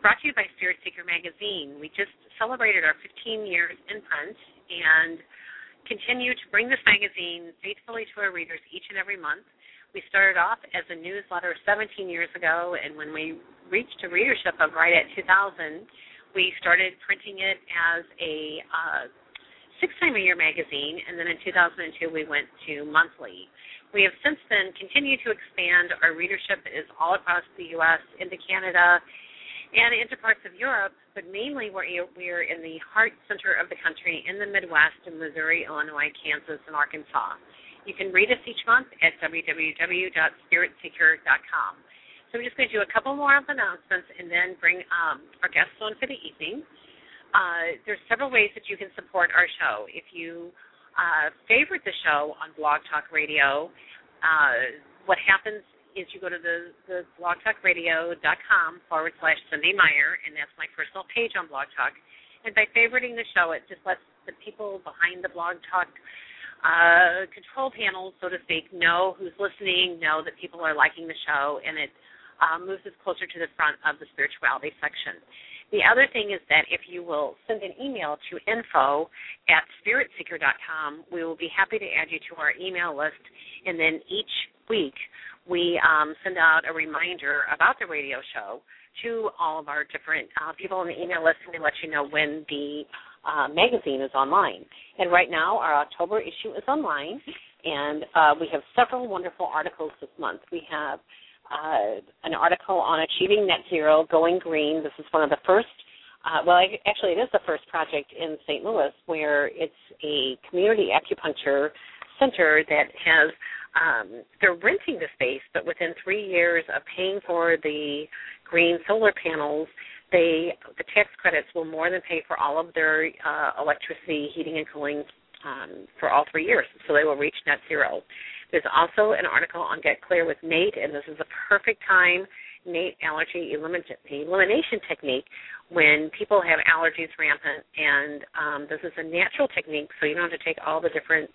brought to you by Spirit Seeker Magazine. We just celebrated our 15 years in print and continue to bring this magazine faithfully to our readers each and every month. We started off as a newsletter 17 years ago, and when we reached a readership of right at 2000, we started printing it as a uh, six time a year magazine, and then in 2002 we went to monthly. We have since then continued to expand. Our readership is all across the U.S., into Canada, and into parts of Europe, but mainly we're, we're in the heart center of the country in the Midwest in Missouri, Illinois, Kansas, and Arkansas. You can read us each month at www.spiritseeker.com. So we're just going to do a couple more of announcements and then bring um, our guests on for the evening. Uh, there's several ways that you can support our show. If you uh, favorite the show on Blog Talk Radio, uh, what happens is you go to the, the blogtalkradio.com forward slash Cynde Meyer, and that's my personal page on Blog Talk. And by favoriting the show, it just lets the people behind the Blog Talk uh, control panel, so to speak, know who's listening, know that people are liking the show, and it uh, moves us closer to the front of the spirituality section. The other thing is that if you will send an email to info at spiritseeker.com, we will be happy to add you to our email list. And then each week we um, send out a reminder about the radio show to all of our different uh, people on the email list, and we let you know when the uh, magazine is online. And right now, our October issue is online, and uh, we have several wonderful articles this month. We have uh, an article on achieving net zero, going green. This is one of the first. Uh, well, actually, it is the first project in St. Louis where it's a community acupuncture center that has um, they're renting the space, but within three years of paying for the green solar panels, they the tax credits will more than pay for all of their uh, electricity, heating, and cooling um, for all three years. So they will reach net zero. There's also an article on Get Clear with NAET, and this is a perfect time. NAET allergy elimination technique when people have allergies rampant, and um, this is a natural technique, so you don't have to take all the different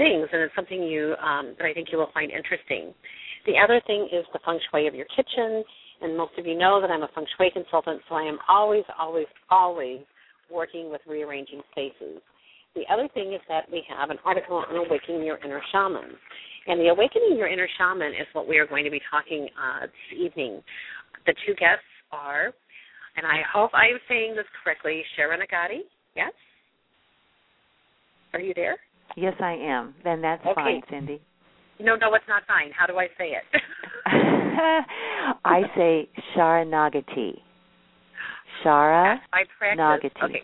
things, and it's something you um, that I think you will find interesting. The other thing is the feng shui of your kitchen, and most of you know that I'm a feng shui consultant, so I am always, always, always working with rearranging spaces. The other thing is that we have an article on awakening your inner shaman. And the awakening your inner shaman is what we are going to be talking uh, this evening. The two guests are, and I hope I am saying this correctly, Sharon Agati. Yes? Are you there? Yes, I am. Then that's okay. fine, Cynde. No, no, it's not fine. How do I say it? I say Saranagati. Shara I practice. Nagati. Okay.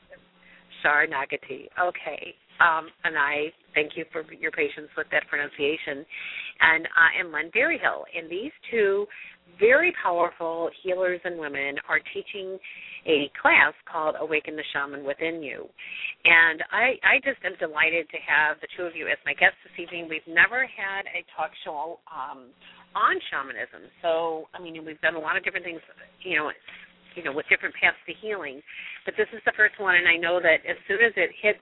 Saranagati. Okay. Um, and I thank you for your patience with that pronunciation. And I am Lynn Berryhill. And these two very powerful healers and women are teaching a class called Awaken the Shaman Within You. And I, I just am delighted to have the two of you as my guests this evening. We've never had a talk show um, on shamanism. So, I mean, we've done a lot of different things, you know, you know, with different paths to healing. But this is the first one, and I know that as soon as it hit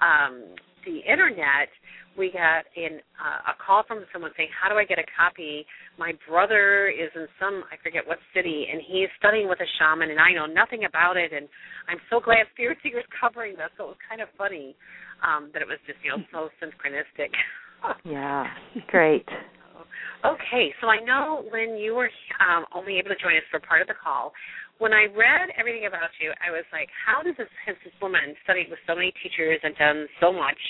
um, the internet, we got in, uh, a call from someone saying, "How do I get a copy?" My brother is in some I forget what city, and he's studying with a shaman, and I know nothing about it. And I'm so glad Spirit Seeker's covering this. So it was kind of funny um, that it was just you know so synchronistic. yeah, great. Okay, so I know Lynn, you were um, only able to join us for part of the call. When I read everything about you, I was like, how does this has this woman studied with so many teachers and done so much?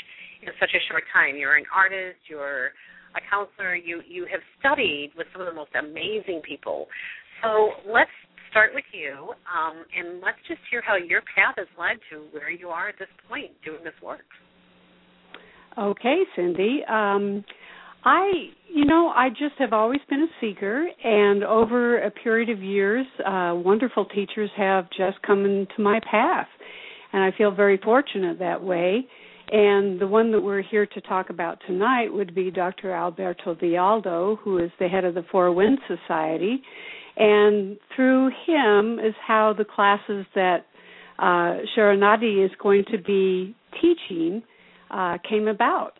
in such a short time. You're an artist, you're a counselor, you you have studied with some of the most amazing people. So let's start with you, um, and let's just hear how your path has led to where you are at this point doing this work. Okay, Cynde. Um, I, you know, I just have always been a seeker, and over a period of years, uh, wonderful teachers have just come into my path and I feel very fortunate that way. And the one that we're here to talk about tonight would be Dr. Alberto Villoldo, who is the head of the Four Winds Society. And through him is how the classes that uh, Sharanati is going to be teaching uh, came about.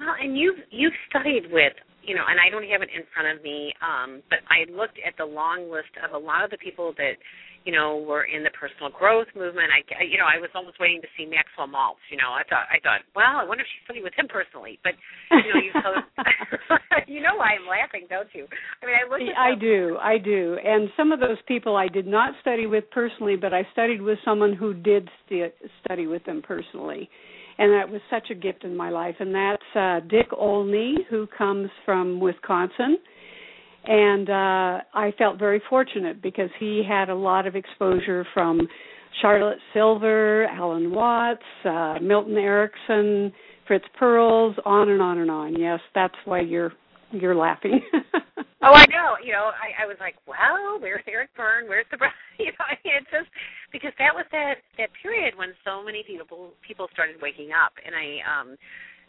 Well, and you've you've studied with you know, and I don't have it in front of me, um, but I looked at the long list of a lot of the people that you know, were in the personal growth movement. I, you know, I was almost waiting to see Maxwell Maltz. You know, I thought, I thought, well, I wonder if she studied with him personally. But you know, you you know why I'm laughing, don't you? I mean, I look. At I do, I do, and some of those people I did not study with personally, but I studied with someone who did st- study with them personally. And that was such a gift in my life, and that's uh, Dick Olney, who comes from Wisconsin and uh I felt very fortunate because he had a lot of exposure from Charlotte Selver, Alan Watts, uh Milton Erickson, Fritz Perls, on and on and on. Yes, that's why you're you're laughing. oh, I know. You know, I, I was like, well, where's Eric Berne? Where's the you know? I mean, it's just because that was that that period when so many people people started waking up, and I um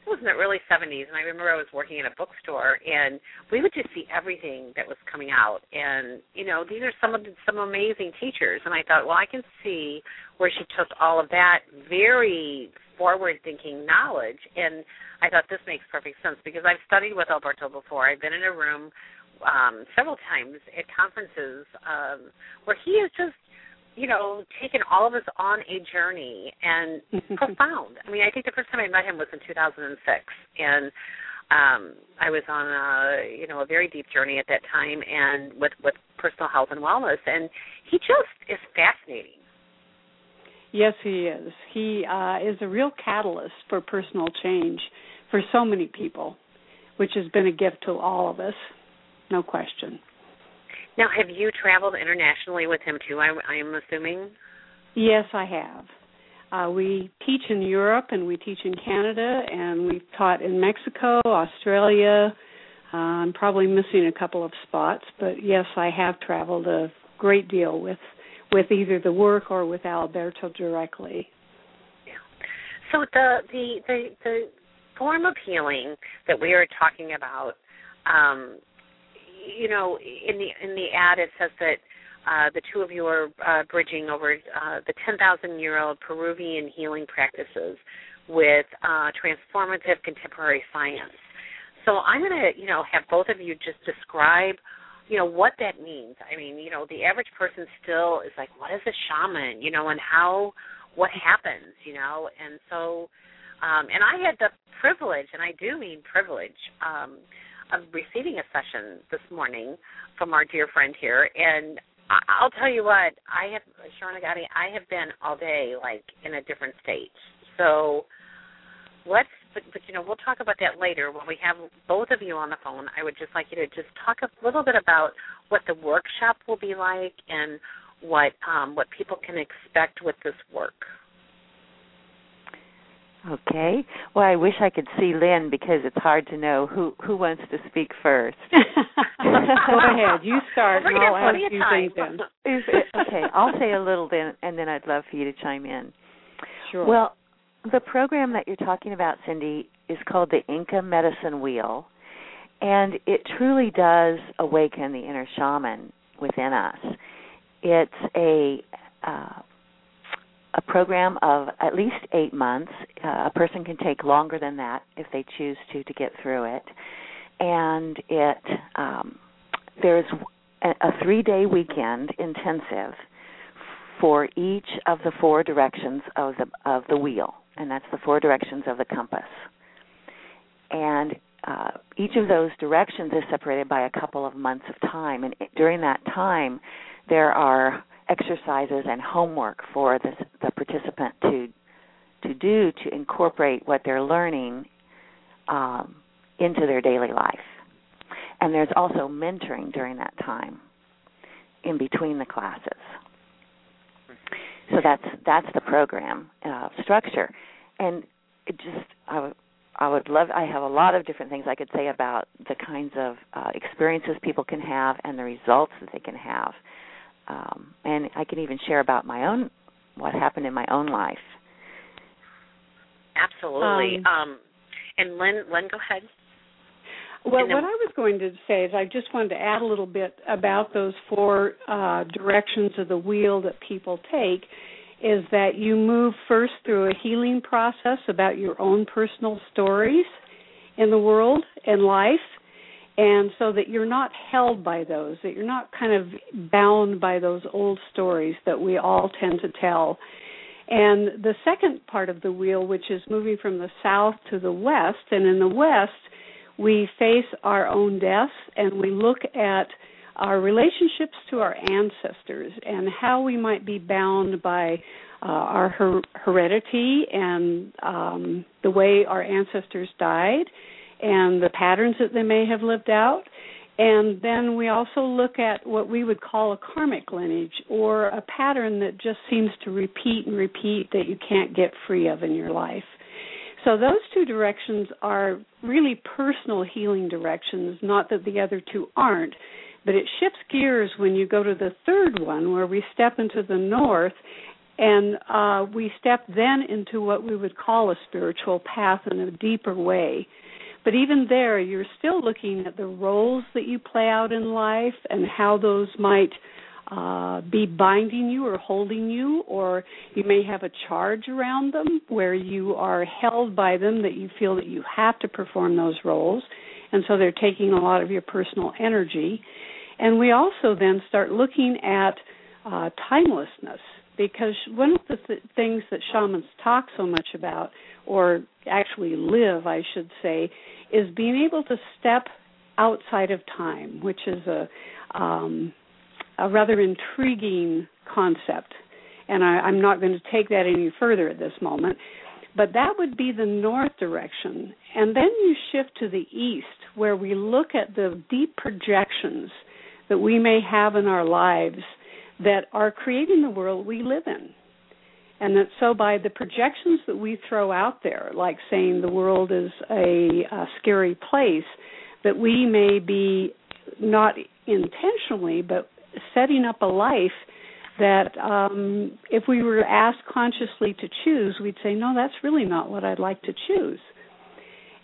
it was in the early 70s, and I remember I was working in a bookstore, and we would just see everything that was coming out. And you know, these are some of the, some amazing teachers, and I thought, well, I can see where she took all of that very forward-thinking knowledge, and I thought this makes perfect sense because I've studied with Alberto before. I've been in a room um, several times at conferences um, where he is just you know, taken all of us on a journey and profound. I mean, I think the first time I met him was in 2006, and um, I was on a you know a very deep journey at that time, and with with personal health and wellness, and he just is fascinating. Yes, he is. He uh, is a real catalyst for personal change for so many people, which has been a gift to all of us, no question. Now, have you traveled internationally with him too? I, I'm assuming. Yes, I have. Uh, we teach in Europe and we teach in Canada, and we've taught in Mexico, Australia. Uh, I'm probably missing a couple of spots, but yes, I have traveled a great deal with with either the work or with Alberto directly. Yeah. So the the the, the form of healing that we are talking about um, you know, in the in the ad it says that uh, the two of you are uh, bridging over uh, the 10,000 year old Peruvian healing practices with uh, transformative contemporary science. So I'm going to, you know, have both of you just describe, you know, what that means. I mean, you know, the average person still is like, what is a shaman, you know, and how, what happens, you know, and so, um, and I had the privilege, and I do mean privilege, um, of receiving a session this morning from our dear friend here, and I'll tell you what, I have Saranagati, I have been all day like in a different state. So let's but, but you know, we'll talk about that later when we have both of you on the phone. I would just like you to just talk a little bit about what the workshop will be like and what um, what people can expect with this work. Okay. Well, I wish I could see Lynn because it's hard to know who who wants to speak first. Go ahead. You start. I'll ask you things then. okay. I'll say a little then, and then I'd love for you to chime in. Sure. Well, the program that you're talking about, Cynde, is called the Inca Medicine Wheel, and it truly does awaken the inner shaman within us. It's a uh, a program of at least eight months. Uh, a person can take longer than that if they choose to to get through it, and it um, there's a, a three-day weekend intensive for each of the four directions of the of the wheel, and that's the four directions of the compass. And uh, each of those directions is separated by a couple of months of time, and during that time, there are exercises and homework for the, the participant to to do to incorporate what they're learning um, into their daily life. And there's also mentoring during that time in between the classes. So that's that's the program uh, structure, and it just I would I would love. I have a lot of different things I could say about the kinds of uh, experiences people can have and the results that they can have um, and I can even share about my own what happened in my own life. Absolutely. Um, um and Lynn, Lynn, go ahead. Well, what I was going to say is I just wanted to add a little bit about those four uh, directions of the wheel that people take. Is that you move first through a healing process about your own personal stories in the world and life, and so that you're not held by those, that you're not kind of bound by those old stories that we all tend to tell. And the second part of the wheel, which is moving from the south to the west, and in the west, we face our own deaths and we look at our relationships to our ancestors and how we might be bound by uh, our her- heredity and um, the way our ancestors died and the patterns that they may have lived out. And then we also look at what we would call a karmic lineage or a pattern that just seems to repeat and repeat that you can't get free of in your life. So those two directions are really personal healing directions, not that the other two aren't. But it shifts gears when you go to the third one, where we step into the north and uh, we step then into what we would call a spiritual path in a deeper way. But even there, you're still looking at the roles that you play out in life and how those might uh, be binding you or holding you, or you may have a charge around them where you are held by them that you feel that you have to perform those roles, and so they're taking a lot of your personal energy. And we also then start looking at uh, timelessness because one of the th- things that shamans talk so much about, or actually live, I should say, is being able to step outside of time, which is a um, a rather intriguing concept. And I, I'm not going to take that any further at this moment. But that would be the north direction. And then you shift to the east, where we look at the deep projections that we may have in our lives that are creating the world we live in. And that so by the projections that we throw out there, like saying the world is a, a scary place, that we may be not intentionally, but setting up a life that um, if we were asked consciously to choose, we'd say, no, that's really not what I'd like to choose.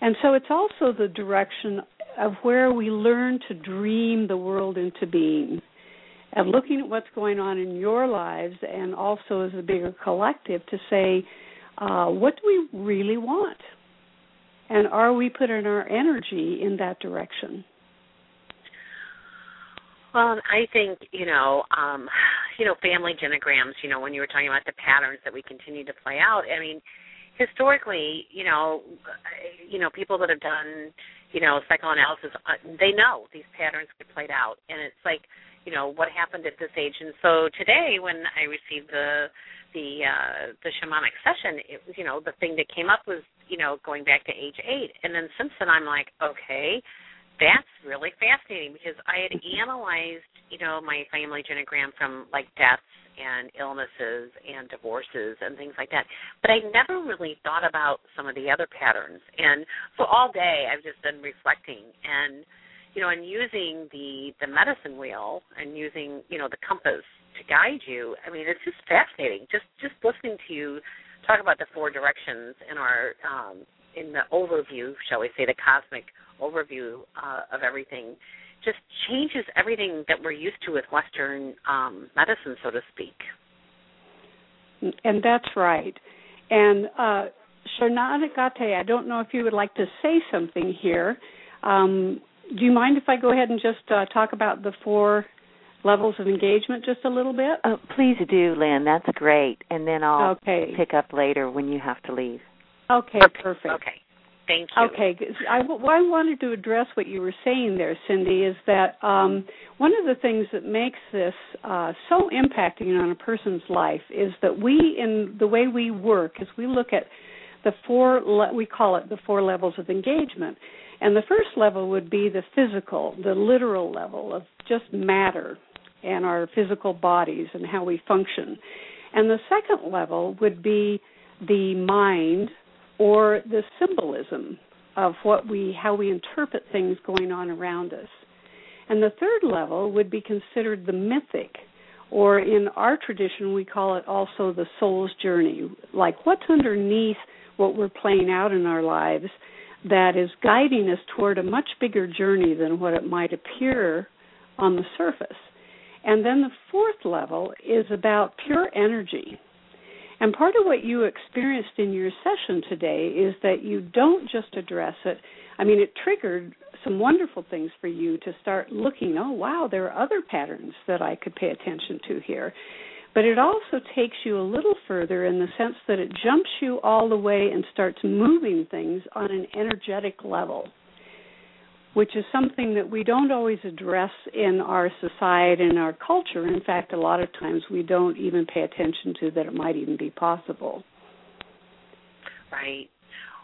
And so it's also the direction of where we learn to dream the world into being and looking at what's going on in your lives and also as a bigger collective to say, uh, what do we really want? And are we putting our energy in that direction? Well, I think you know, um, you know, family genograms. You know, when you were talking about the patterns that we continue to play out. I mean, historically, you know, you know, people that have done, you know, psychoanalysis, uh, they know these patterns get played out, and it's like, you know, what happened at this age. And so today, when I received the the uh the shamanic session it was you know the thing that came up was you know going back to age eight and then since then i'm like okay that's really fascinating because I had analyzed, you know, my family genogram from like deaths and illnesses and divorces and things like that. But I never really thought about some of the other patterns. And so all day I've just been reflecting and you know, and using the the medicine wheel and using, you know, the compass to guide you. I mean, it's just fascinating. Just just listening to you talk about the four directions in our um in the overview, shall we say, the cosmic overview uh, of everything just changes everything that we're used to with Western um, medicine, so to speak. And that's right. And uh, Saranagati, I don't know if you would like to say something here. Um, do you mind if I go ahead and just uh, talk about the four levels of engagement just a little bit? Oh, please do, Lynn. That's great. And then I'll okay. pick up later when you have to leave. Okay, perfect. Okay. Thank you. Okay, I, I wanted to address what you were saying there, Cynde, is that um, one of the things that makes this uh, so impacting on a person's life is that we, in the way we work, is we look at the four, we call it the four levels of engagement. And the first level would be the physical, the literal level of just matter and our physical bodies and how we function. And the second level would be the mind, or the symbolism of what we how we interpret things going on around us. And the third level would be considered the mythic or in our tradition, we call it also the soul's journey. Like what's underneath what we're playing out in our lives that is guiding us toward a much bigger journey than what it might appear on the surface. And then the fourth level is about pure energy. And part of what you experienced in your session today is that you don't just address it. I mean, it triggered some wonderful things for you to start looking, oh, wow, there are other patterns that I could pay attention to here. But it also takes you a little further in the sense that it jumps you all the way and starts moving things on an energetic level, which is something that we don't always address in our society and our culture. In fact, a lot of times we don't even pay attention to that it might even be possible. Right.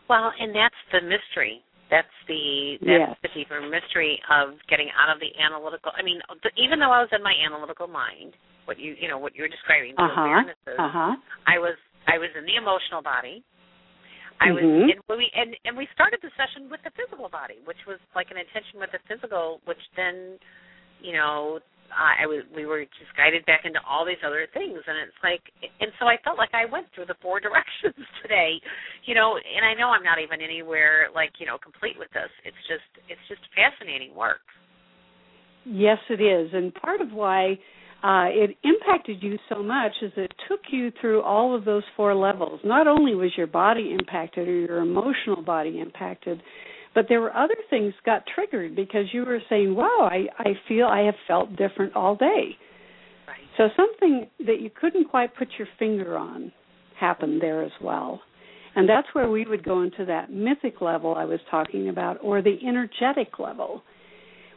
Well, and that's the mystery that's the that's yes. the deeper mystery of getting out of the analytical. I mean, even though I was in my analytical mind, what you you know what you're describing, the uh-huh. uh-huh. I was I was in the emotional body. I mm-hmm. was in, we and and we started the session with the physical body, which was like an intention with the physical, which then, you know, uh, I was we were just guided back into all these other things, and it's like, and so I felt like I went through the four directions today, you know, and I know I'm not even anywhere like you know complete with this. It's just it's just fascinating work. Yes, it is, and part of why uh, it impacted you so much is it took you through all of those four levels. Not only was your body impacted or your emotional body impacted, but there were other things got triggered because you were saying, "Wow, I I feel I have felt different all day." Right. So something that you couldn't quite put your finger on happened there as well. And that's where we would go into that mythic level I was talking about or the energetic level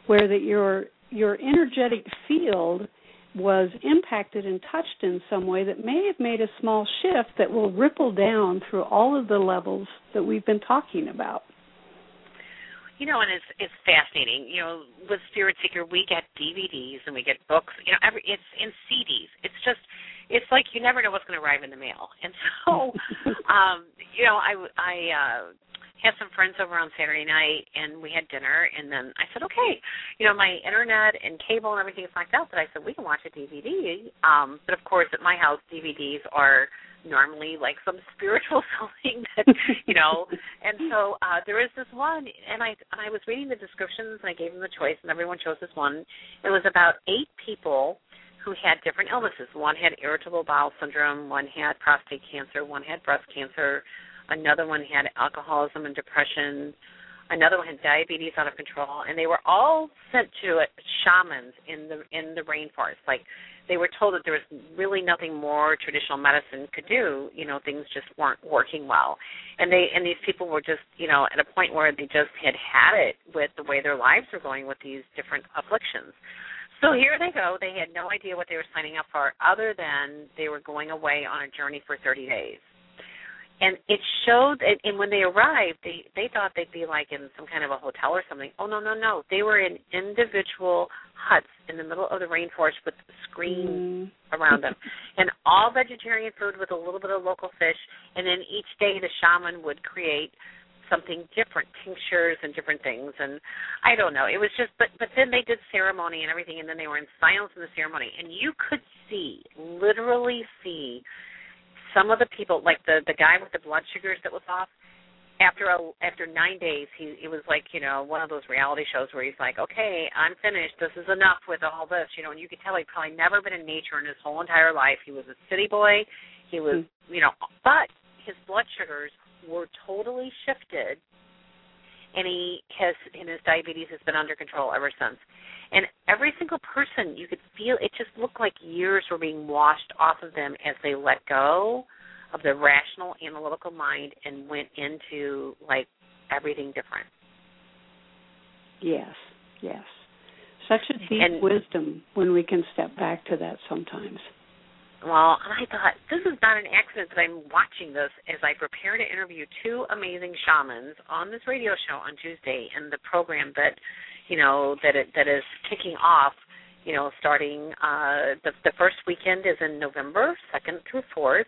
where that your your energetic field was impacted and touched in some way that may have made a small shift that will ripple down through all of the levels that we've been talking about. You know, and it's it's fascinating. You know, with Spirit Seeker, we get DVDs and we get books. You know, every it's in CDs. It's just, it's like you never know what's going to arrive in the mail. And so, um, you know, I I uh, had some friends over on Saturday night and we had dinner and then I said, okay, you know, my internet and cable and everything is like out. but I said we can watch a DVD. Um, but of course, at my house, DVDs are normally like some spiritual something that you know. And so uh there is this one and i and i was reading the descriptions and i gave them the choice and everyone chose this one. It was about eight people who had different illnesses. One had irritable bowel syndrome one had prostate cancer one had breast cancer another one had alcoholism and depression another one had diabetes out of control and they were all sent to shamans in the in the rainforest. Like they were told that there was really nothing more traditional medicine could do. You know, things just weren't working well, and they and these people were just you know at a point where they just had had it with the way their lives were going with these different afflictions. So here they go. They had no idea what they were signing up for, other than they were going away on a journey for 30 days and it showed and when they arrived they they thought they'd be like in some kind of a hotel or something. Oh no no no. They were in individual huts in the middle of the rainforest with screens mm. around them. And all vegetarian food with a little bit of local fish. And then each day the shaman would create something different tinctures and different things. And i don't know. It was just but but then they did ceremony and everything and then they were in silence in the ceremony. And you could see literally see some of the people, like the the guy with the blood sugars that was off, after a, after nine days, he it was like you know one of those reality shows where he's like, okay, I'm finished. This is enough with all this, you know. And you could tell he'd probably never been in nature in his whole entire life. He was a city boy. He was, mm-hmm. you know, but his blood sugars were totally shifted, and he has and his diabetes has been under control ever since. And every single person, you could feel it just looked like years were being washed off of them as they let go of the rational, analytical mind and went into like everything different. Yes, yes. Such a deep and, wisdom when we can step back to that sometimes. Well, and I thought this is not an accident that I'm watching this as I prepare to interview two amazing shamans on this radio show on Tuesday and the program that you know that it that is kicking off you know starting uh the the first weekend is in November 2nd through 4th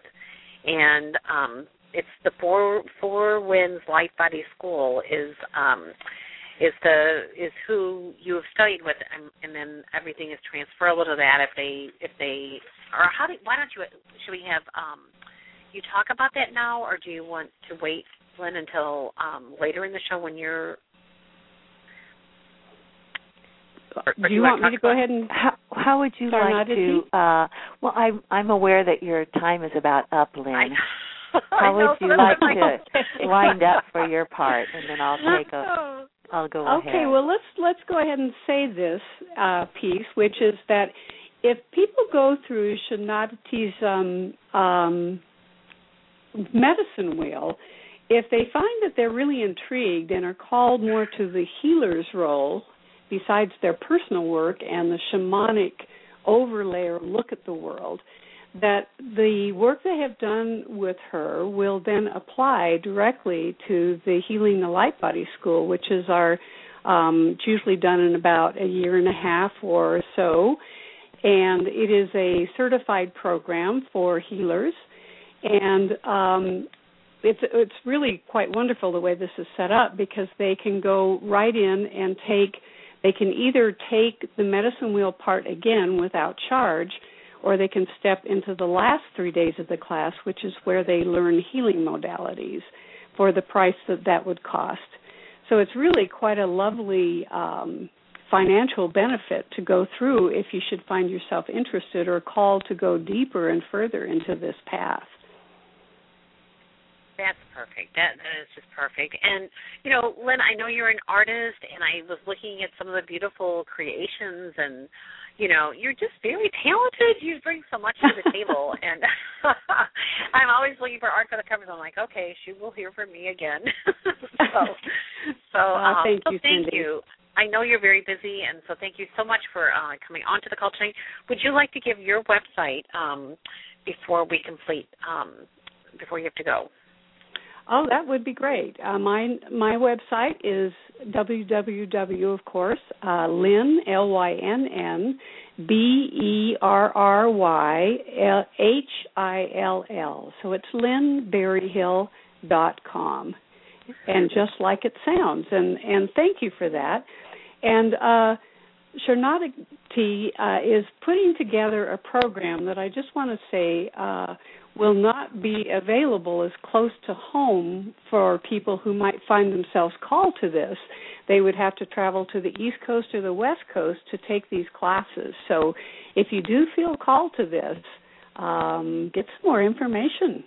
and um it's the four four winds light body school is um is the is who you have studied with, and, and then everything is transferable to that. If they if they or how do why don't you should we have um you talk about that now, or do you want to wait, Lynn, until um later in the show when you're or, or do you, want, want me to go ahead and how, how would you like to? Uh, well, I'm I'm aware that your time is about up, Lynn. How would you like to wind up for your part, and then I'll take a. I'll go okay, ahead. Okay, well let's let's go ahead and say this uh, piece, which is that if people go through Shanati's um, um, medicine wheel, if they find that they're really intrigued and are called more to the healer's role, besides their personal work and the shamanic overlay or look at the world, that the work they have done with her will then apply directly to the Healing the Light Body School, which is our um, it's usually done in about a year and a half or so, and it is a certified program for healers, and um, it's it's really quite wonderful the way this is set up because they can go right in and take they can either take the medicine wheel part again without charge or they can step into the last three days of the class, which is where they learn healing modalities for the price that that would cost. So it's really quite a lovely um, financial benefit to go through if you should find yourself interested or called to go deeper and further into this path. That's perfect. That that is just perfect. And you know, Lynn, I know you're an artist, and I was looking at some of the beautiful creations and you know, you're just very talented. You bring so much to the table, and I'm always looking for art for the covers. I'm like, okay, she will hear from me again. so, so uh, thank so you, thank Cynde. you. I know you're very busy, and so thank you so much for uh, coming on to the call tonight. Would you like to give your website um, before we complete, um, before you have to go? Oh, that would be great. Uh, my my website is www. Of course, uh, Lynn L Y N N B E R R Y H I L L. So it's lynnberryhill.com, and just like it sounds. And and thank you for that. And uh, Sharnati uh, is putting together a program that I just want to say. Will not be available as close to home for people who might find themselves called to this. They would have to travel to the East Coast or the West Coast to take these classes. So if you do feel called to this, um, get some more information.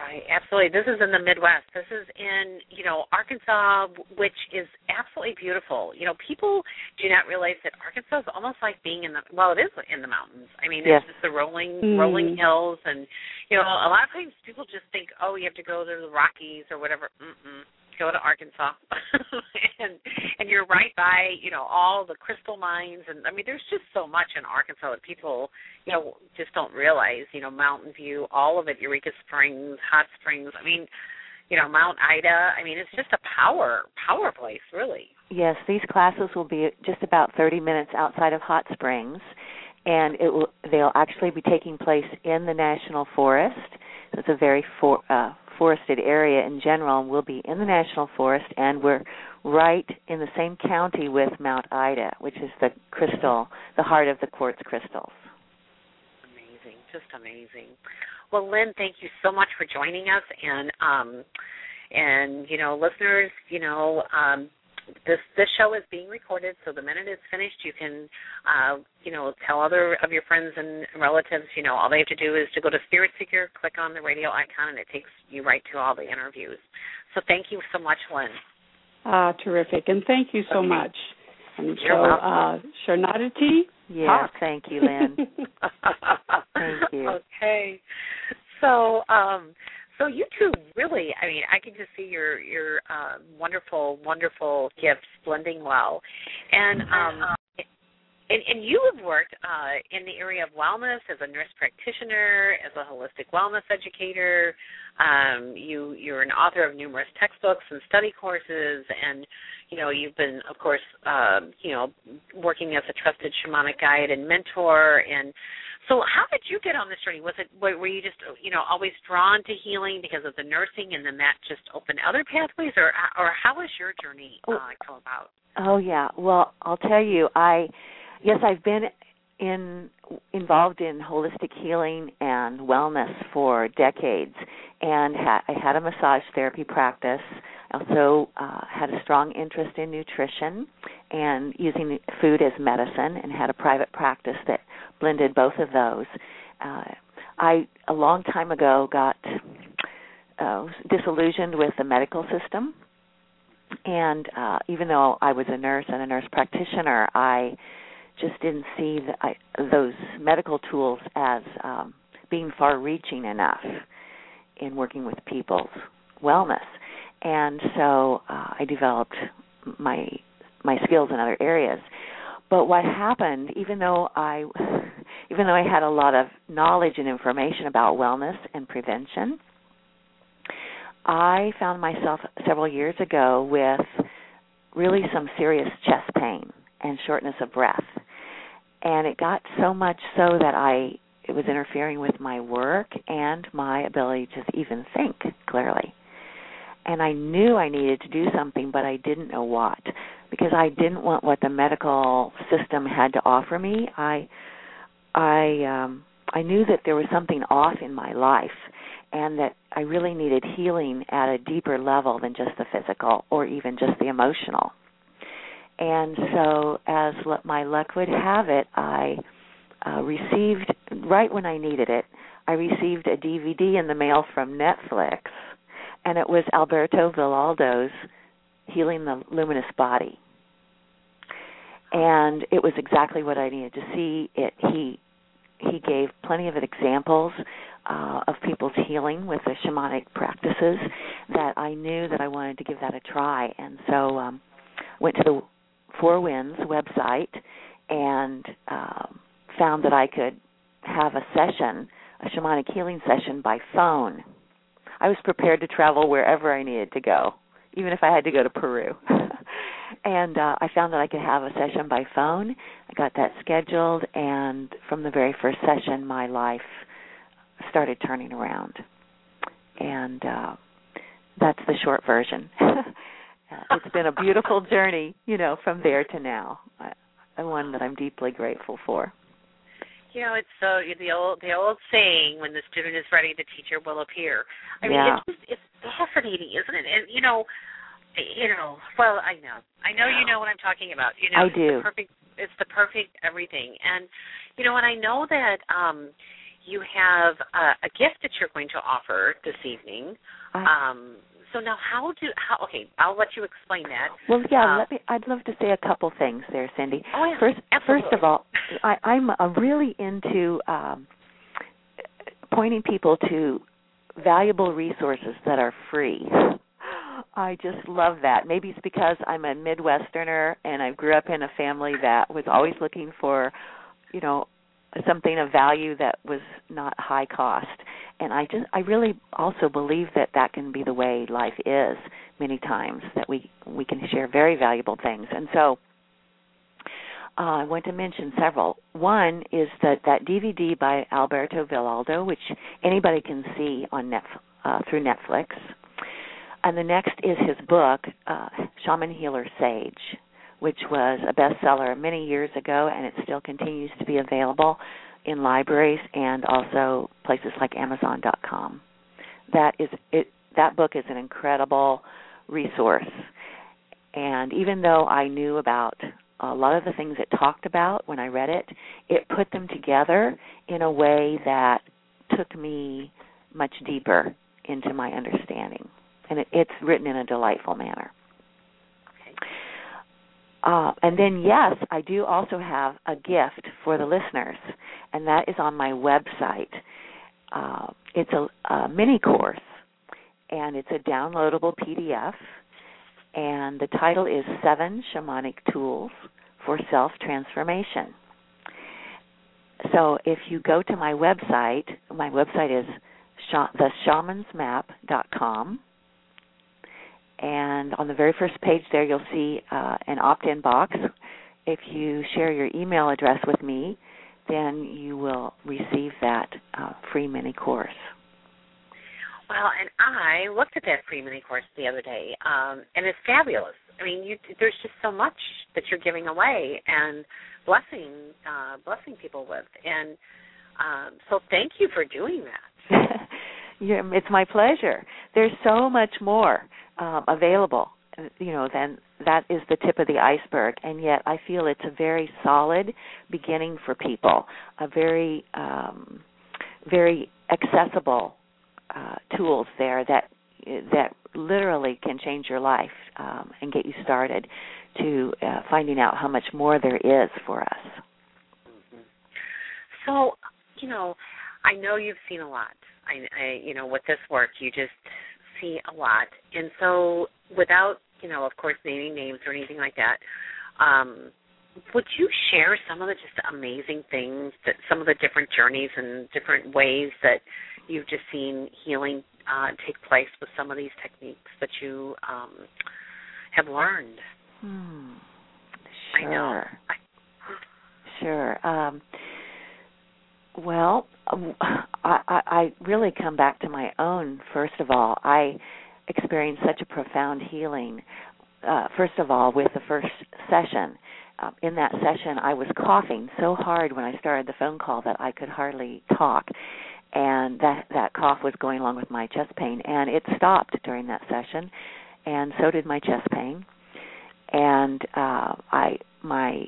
Right, absolutely. This is in the Midwest. This is in, you know, Arkansas, which is absolutely beautiful. You know, people do not realize that Arkansas is almost like being in the well, it is in the mountains. I mean, yes. it's just the rolling mm. rolling hills and you know, a lot of times people just think, "Oh, you have to go to the Rockies or whatever." Mm-mm go to Arkansas, and and you're right by you know all the crystal mines, and I mean there's just so much in Arkansas that people you know just don't realize. You know Mountain View, all of it, Eureka Springs, Hot Springs. I mean, you know Mount Ida. I mean it's just a power power place, really. Yes, these classes will be just about 30 minutes outside of Hot Springs, and it will they'll actually be taking place in the national forest. It's a very for, uh, forested area in general. We'll be in the national forest, and we're right in the same county with Mount Ida, which is the crystal, the heart of the quartz crystals. Amazing, just amazing. Well, Lynn, thank you so much for joining us, and um, and you know, listeners, you know, um, this this show is being recorded, so the minute it's finished, you can, uh, you know, tell other of your friends and relatives. You know, all they have to do is to go to Spirit Seeker, click on the radio icon, and it takes you right to all the interviews. So thank you so much, Lynn. Ah, terrific, and thank you so okay. much. And You're so, welcome. uh, Sharnati, Yes, talk. thank you, Lynn. thank you. Okay, so um, so you two really, I mean, I can just see your your uh, wonderful, wonderful gifts blending well, and um, and, and you have worked uh, in the area of wellness as a nurse practitioner, as a holistic wellness educator. Um, you you're an author of numerous textbooks and study courses, and you know you've been, of course, um, you know, working as a trusted shamanic guide and mentor. And so, how did you get on this journey? Was it were you just you know always drawn to healing because of the nursing, and then that just opened other pathways, or or how was your journey uh, come about? Oh yeah, well I'll tell you, I yes, I've been in involved in holistic healing and wellness for decades, and ha- I had a massage therapy practice. I also uh, had a strong interest in nutrition and using food as medicine, and had a private practice that blended both of those. Uh, I a long time ago got uh, disillusioned with the medical system, and uh, even though I was a nurse and a nurse practitioner, I just didn't see the, I, those medical tools as um, being far-reaching enough in working with people's wellness, and so uh, I developed my my skills in other areas. But what happened, even though I, even though I had a lot of knowledge and information about wellness and prevention, I found myself several years ago with really some serious chest pain and shortness of breath and it got so much so that I it was interfering with my work and my ability to even think clearly. And I knew I needed to do something, but I didn't know what because I didn't want what the medical system had to offer me. I I um I knew that there was something off in my life and that I really needed healing at a deeper level than just the physical or even just the emotional and so as my luck would have it, I uh, received right when I needed it. I received a DVD in the mail from Netflix, and it was Alberto Villoldo's "Healing the Luminous Body," and it was exactly what I needed to see. It he he gave plenty of examples uh, of people's healing with the shamanic practices that I knew that I wanted to give that a try, and so um, went to the Four Winds website and um, found that I could have a session, a shamanic healing session by phone. I was prepared to travel wherever I needed to go, even if I had to go to Peru. and uh, I found that I could have a session by phone. I got that scheduled, and from the very first session, my life started turning around. And uh, that's the short version. uh, it's been a beautiful journey, you know, from there to now. I, and one that I'm deeply grateful for. You know, it's so the old the old saying: "When the student is ready, the teacher will appear." I mean, yeah. it's just it's fascinating, isn't it? And you know, you know, well, I know, I know you know what I'm talking about. You know, I do. It's the perfect, it's the perfect everything, and you know, and I know that um you have a, a gift that you're going to offer this evening. I, um so now how do how okay i'll let you explain that well yeah uh, let me i'd love to say a couple things there Cynde oh, yeah, first absolutely. first of all i i'm uh, really into um pointing people to valuable resources that are free I just love that. Maybe it's because I'm a Midwesterner and I grew up in a family that was always looking for, you know, something of value that was not high cost. And i just i really also believe that that can be the way life is many times that we we can share very valuable things. And so uh, I want to mention several. One is that that DVD by Alberto Villoldo, which anybody can see on Net, uh, through Netflix, and the next is his book, uh, Shaman Healer Sage, which was a bestseller many years ago, and it still continues to be available in libraries and also places like Amazon.com. That is it. That book is an incredible resource, and even though I knew about a lot of the things it talked about when I read it, it put them together in a way that took me much deeper into my understanding, and it, it's written in a delightful manner. Uh, and then, yes, I do also have a gift for the listeners, and that is on my website. Uh, it's a, a mini course, and it's a downloadable PDF, and the title is Seven Shamanic Tools for Self Transformation. so if you go to my website, my website is theshamansmap.com. And on the very first page there, you'll see uh, an opt in box. If you share your email address with me, then you will receive that uh, free mini course. Well, and I looked at that free mini course the other day, um, and it's fabulous. I mean, you, there's just so much that you're giving away and blessing uh, blessing people with, and um, so thank you for doing that. yeah, it's my pleasure. There's so much more um, available, you know, then that is the tip of the iceberg, and yet I feel it's a very solid beginning for people, a very um, very accessible uh, tools there that that literally can change your life um, and get you started to uh, finding out how much more there is for us. Mm-hmm. So, you know, I know you've seen a lot. I, I, you know, with this work, you just see a lot, and so without, you know, of course, naming names or anything like that. Um, would you share some of the just amazing things that some of the different journeys and different ways that you've just seen healing uh, take place with some of these techniques that you um, have learned? Hmm. Sure. I know. Sure. Um, well, I, I really come back to my own. First of all, I experienced such a profound healing. Uh, first of all, with the first session, uh, in that session, I was coughing so hard when I started the phone call that I could hardly talk, and that that cough was going along with my chest pain, and it stopped during that session, and so did my chest pain, and uh, I my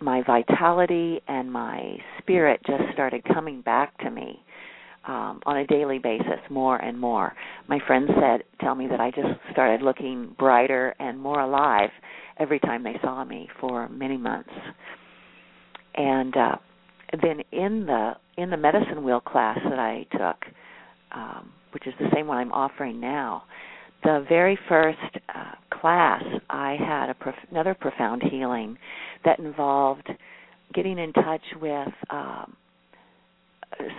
my vitality and my spirit just started coming back to me um, on a daily basis more and more. My friends said, tell me that I just started looking brighter and more alive every time they saw me for many months. And uh, then in the in the medicine wheel class that I took, um, which is the same one I'm offering now, the very first uh, class I had a prof- another profound healing that involved getting in touch with um,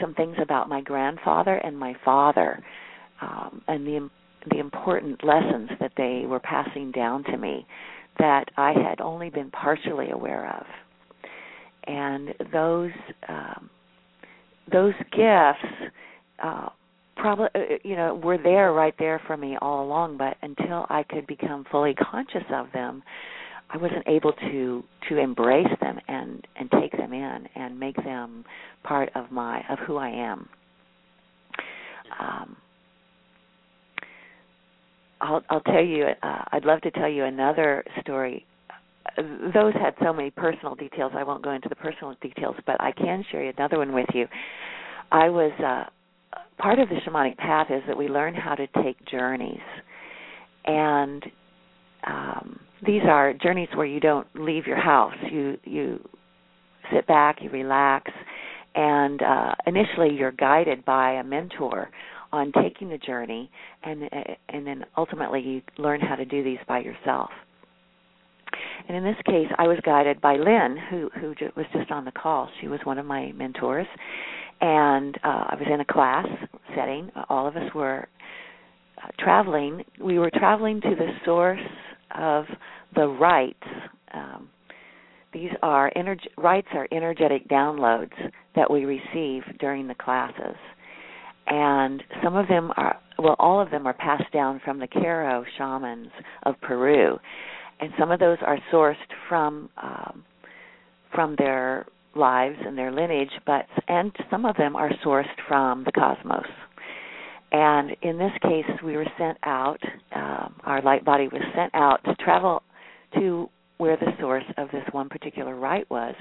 some things about my grandfather and my father, um, and the the important lessons that they were passing down to me that I had only been partially aware of, and those um, those gifts. Uh, probably uh, you know were there right there for me all along but until i could become fully conscious of them I wasn't able to to embrace them and and take them in and make them part of my of who I am. Um, I'll I'll tell you. Uh, I'd love to tell you another story. Those had so many personal details. I won't go into the personal details, but I can share another one with you. I was uh, part of the shamanic path is that we learn how to take journeys, and um, these are journeys where you don't leave your house. You you sit back, you relax, and uh, initially you're guided by a mentor on taking the journey, and and then ultimately you learn how to do these by yourself. And in this case, I was guided by Lynn, who who was just on the call. She was one of my mentors, and uh, I was in a class setting. All of us were uh, traveling. We were traveling to the source of the rites. Um, these are energ- rites are energetic downloads that we receive during the classes, and some of them are well, all of them are passed down from the Caro shamans of Peru, and some of those are sourced from um, from their lives and their lineage, but and some of them are sourced from the cosmos. And in this case, we were sent out, um, our light body was sent out to travel to where the source of this one particular rite was.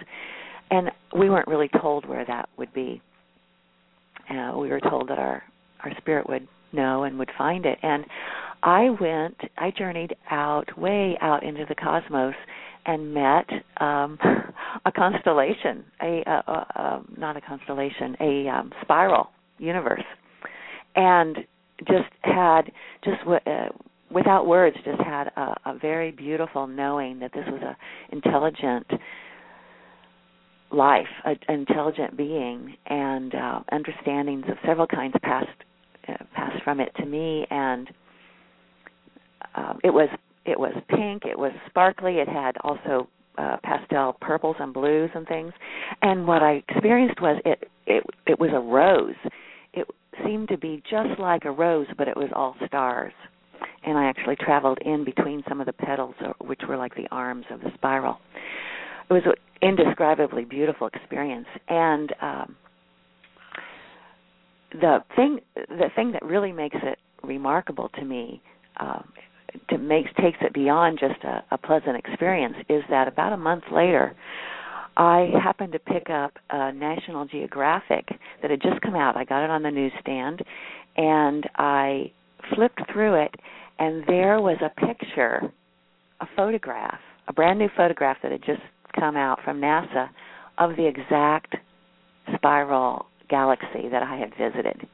And we weren't really told where that would be. Uh, we were told that our, our spirit would know and would find it. And I went, I journeyed out, way out into the cosmos and met um a constellation a uh, uh, uh, not a constellation a um spiral universe. And just had just w- uh, without words just had a, a very beautiful knowing that this was a intelligent life, an intelligent being, and uh, understandings of several kinds passed uh, passed from it to me, and um, it was it was pink, it was sparkly, it had also uh, pastel purples and blues and things. And what I experienced was it it it was a rose. It seemed to be just like a rose, but it was all stars. And I actually traveled in between some of the petals, uh, which were like the arms of the spiral. It was an indescribably beautiful experience, and um, the thing the thing that really makes it remarkable to me um, to makes takes it beyond just a, a pleasant experience is that about a month later I happened to pick up a National Geographic that had just come out. I got it on the newsstand and I flipped through it and there was a picture, a photograph, a brand new photograph that had just come out from NASA of the exact spiral galaxy that I had visited.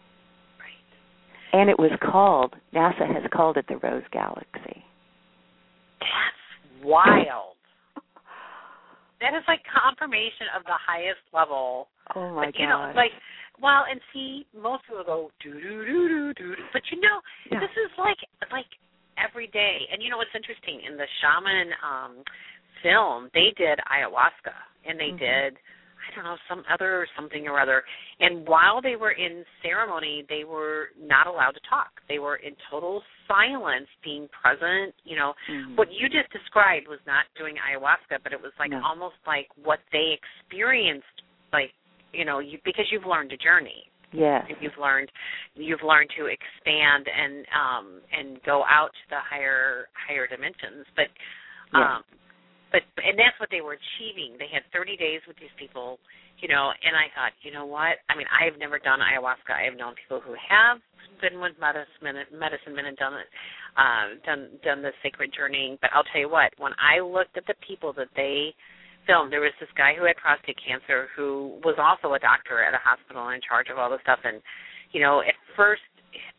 And it was called, NASA has called it the Rose Galaxy. That's wild. that is like confirmation of the highest level. Oh my god. You know, like well, and see, most people go do do do do do, but you know, yeah. this is like like every day. And you know what's interesting in the shaman um film, they did ayahuasca and they mm-hmm. did I don't know, some other something or other. And while they were in ceremony, they were not allowed to talk. They were in total silence, being present. You know, mm-hmm. what you just described was not doing ayahuasca, but it was like no. almost like what they experienced, like you know, you, because you've learned a journey. Yes. You've learned you've learned to expand and um and go out to the higher higher dimensions. But um but and that's what they were achieving. They had 30 days with these people, you know. And I thought, you know what? I mean, I've never done ayahuasca. I have known people who have been with medicine medicine men and done it, uh, done done the sacred journey. But I'll tell you what, when I looked at the people that they filmed, there was this guy who had prostate cancer who was also a doctor at a hospital in charge of all the stuff. And you know, at first,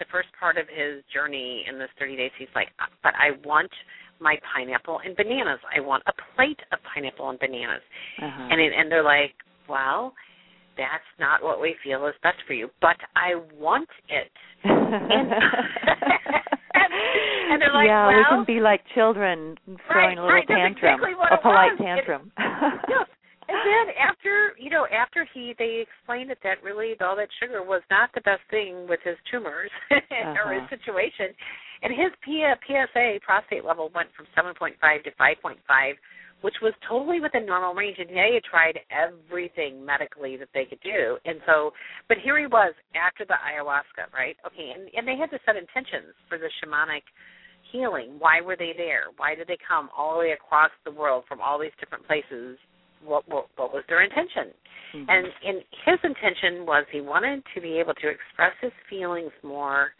the first part of his journey in this 30 days, he's like, but I want my pineapple and bananas. I want a plate of pineapple and bananas. Uh-huh. And it, and they're like, well, that's not what we feel is best for you, but I want it. and, and they're like, yeah, well, we can be like children throwing right, a little right, tantrum, exactly a polite tantrum. yes. And then after you know, after he they explained that that really all that sugar was not the best thing with his tumors uh-huh. or his situation, and his PSA prostate level went from 7.5 to 5.5, which was totally within normal range. And they had tried everything medically that they could do. And so, but here he was after the ayahuasca, right? Okay, and and they had to set intentions for the shamanic healing. Why were they there? Why did they come all the way across the world from all these different places? What what, what was their intention? Mm-hmm. And and his intention was he wanted to be able to express his feelings more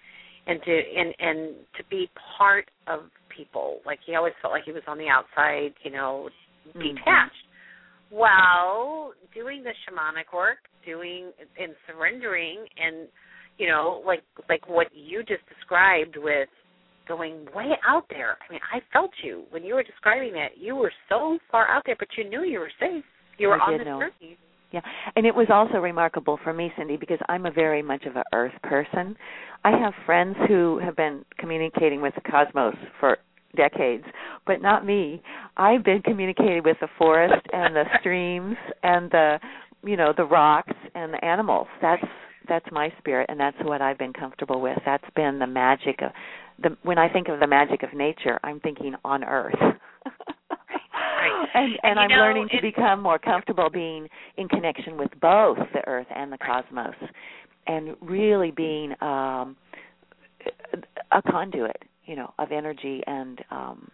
and to and and to be part of people. Like he always felt like he was on the outside, you know, detached. Mm-hmm. While doing the shamanic work, doing and surrendering, and you know, like like what you just described with going way out there. I mean, I felt you when you were describing that. You were so far out there, but you knew you were safe. You were I on the know. journey. Yeah, and it was also remarkable for me, Cynde, because I'm a very much of a earth person. I have friends who have been communicating with the cosmos for decades, but not me. I've been communicating with the forest and the streams and the, you know, the rocks and the animals. That's that's my spirit, and that's what I've been comfortable with. That's been the magic of the. When I think of the magic of nature, I'm thinking on Earth. And, And, I'm know, learning to become more comfortable being in connection with both the earth and the cosmos and really being um a conduit you know of energy and um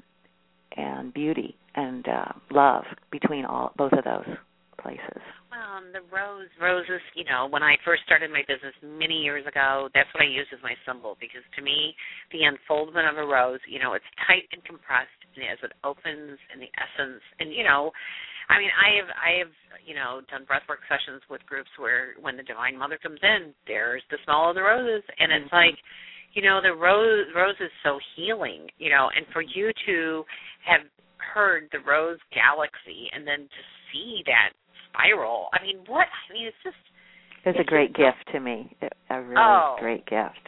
and beauty and uh love between all both of those places Um, the rose, roses. You know, when I first started my business many years ago, that's what I used as my symbol because to me, the unfoldment of a rose, you know, it's tight and compressed, and as it opens, and the essence, and you know, I mean, I have, I have, you know, done breathwork sessions with groups where when the Divine Mother comes in, there's the smell of the roses, and it's Mhm. like, you know, the rose, rose is so healing, you know, and for you to have heard the rose galaxy and then to see that spiral. I mean, what? I mean, it's just. It was it's a great just, gift to me. A really oh, great gift.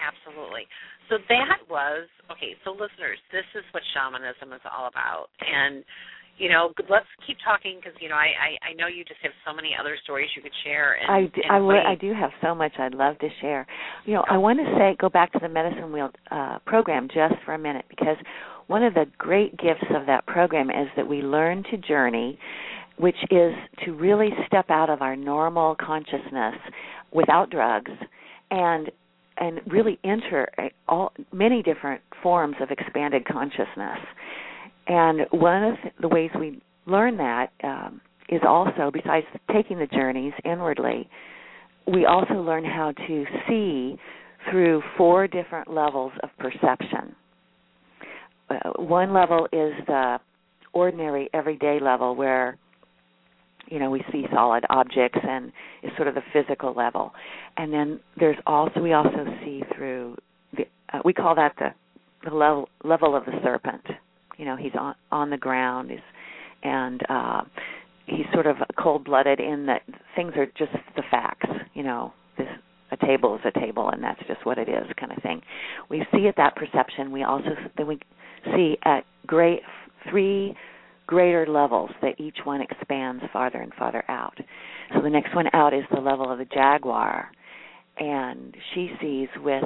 Absolutely. So that was okay. So listeners, this is what shamanism is all about, and you know, let's keep talking because you know I, I I know you just have so many other stories you could share. And, I do, and I, do have so much I'd love to share. You know, I want to say go back to the medicine wheel uh, program just for a minute because one of the great gifts of that program is that we learn to journey, which is to really step out of our normal consciousness without drugs and and really enter all many different forms of expanded consciousness. And one of the ways we learn that um, is also, besides taking the journeys inwardly, we also learn how to see through four different levels of perception. Uh, one level is the ordinary, everyday level where you know we see solid objects and is sort of the physical level. And then there's also we also see through the uh, we call that the the level level of the serpent. You know he's on on the ground he's and uh he's sort of cold blooded in that things are just the facts you know this a table is a table and that's just what it is kind of thing. We see at that perception we also then we see at great three greater levels that each one expands farther and farther out. So the next one out is the level of the jaguar, and she sees with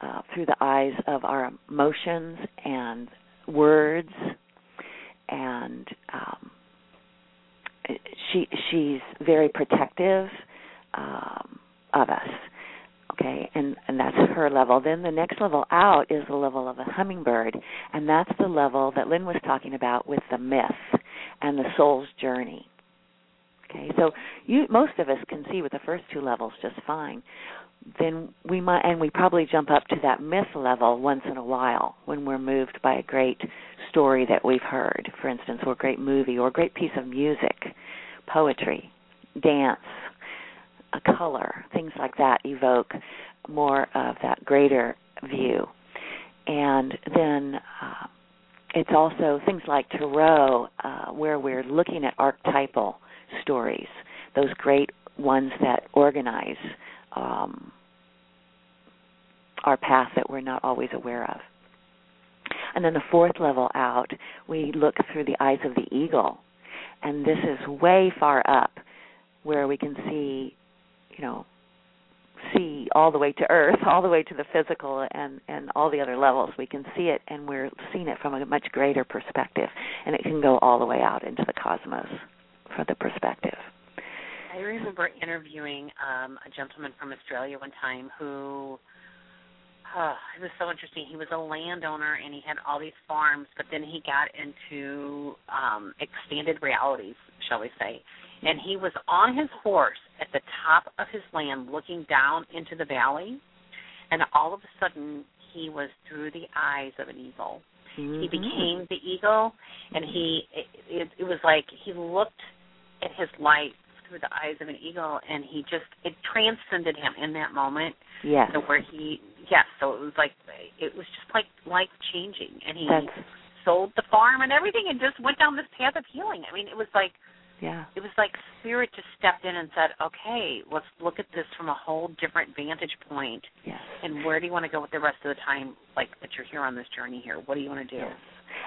uh, through the eyes of our emotions and words, and um, she she's very protective um, of us okay and and that's her level. Then the next level out is the level of a hummingbird and that's the level that lynn was talking about with the myth and the soul's journey. Okay so you most of us can see with the first two levels just fine. Then we might and we probably jump up to that myth level once in a while when we're moved by a great story that we've heard. For instance or a great movie or a great piece of music poetry dance a color, things like that evoke more of that greater view. And then uh, it's also things like Tarot, uh, where we're looking at archetypal stories, those great ones that organize um, our path that we're not always aware of. And then the fourth level out, we look through the eyes of the eagle. And this is way far up where we can see you know see all the way to earth all the way to the physical and and all the other levels. We can see it and we're seeing it from a much greater perspective and it can go all the way out into the cosmos for the perspective. I remember interviewing um a gentleman from australia one time who uh, it was so interesting. He was a landowner and he had all these farms, but then he got into um expanded realities, shall we say and he was on his horse at the top of his land looking down into the valley. And all of a sudden he was through the eyes of an eagle. Mm-hmm. he became the eagle and he it, it, it was like he looked at his life through the eyes of an eagle and he just it transcended him in that moment. Yes. So where he yes so it was like it was just like life changing and he That's... sold the farm and everything and just went down this path of healing. I mean it was like yeah. It was like spirit just stepped in and said, "Okay, let's look at this from a whole different vantage point. Yes. And where do you want to go with the rest of the time, like that you're here on this journey here? What do you want to do?" Yes.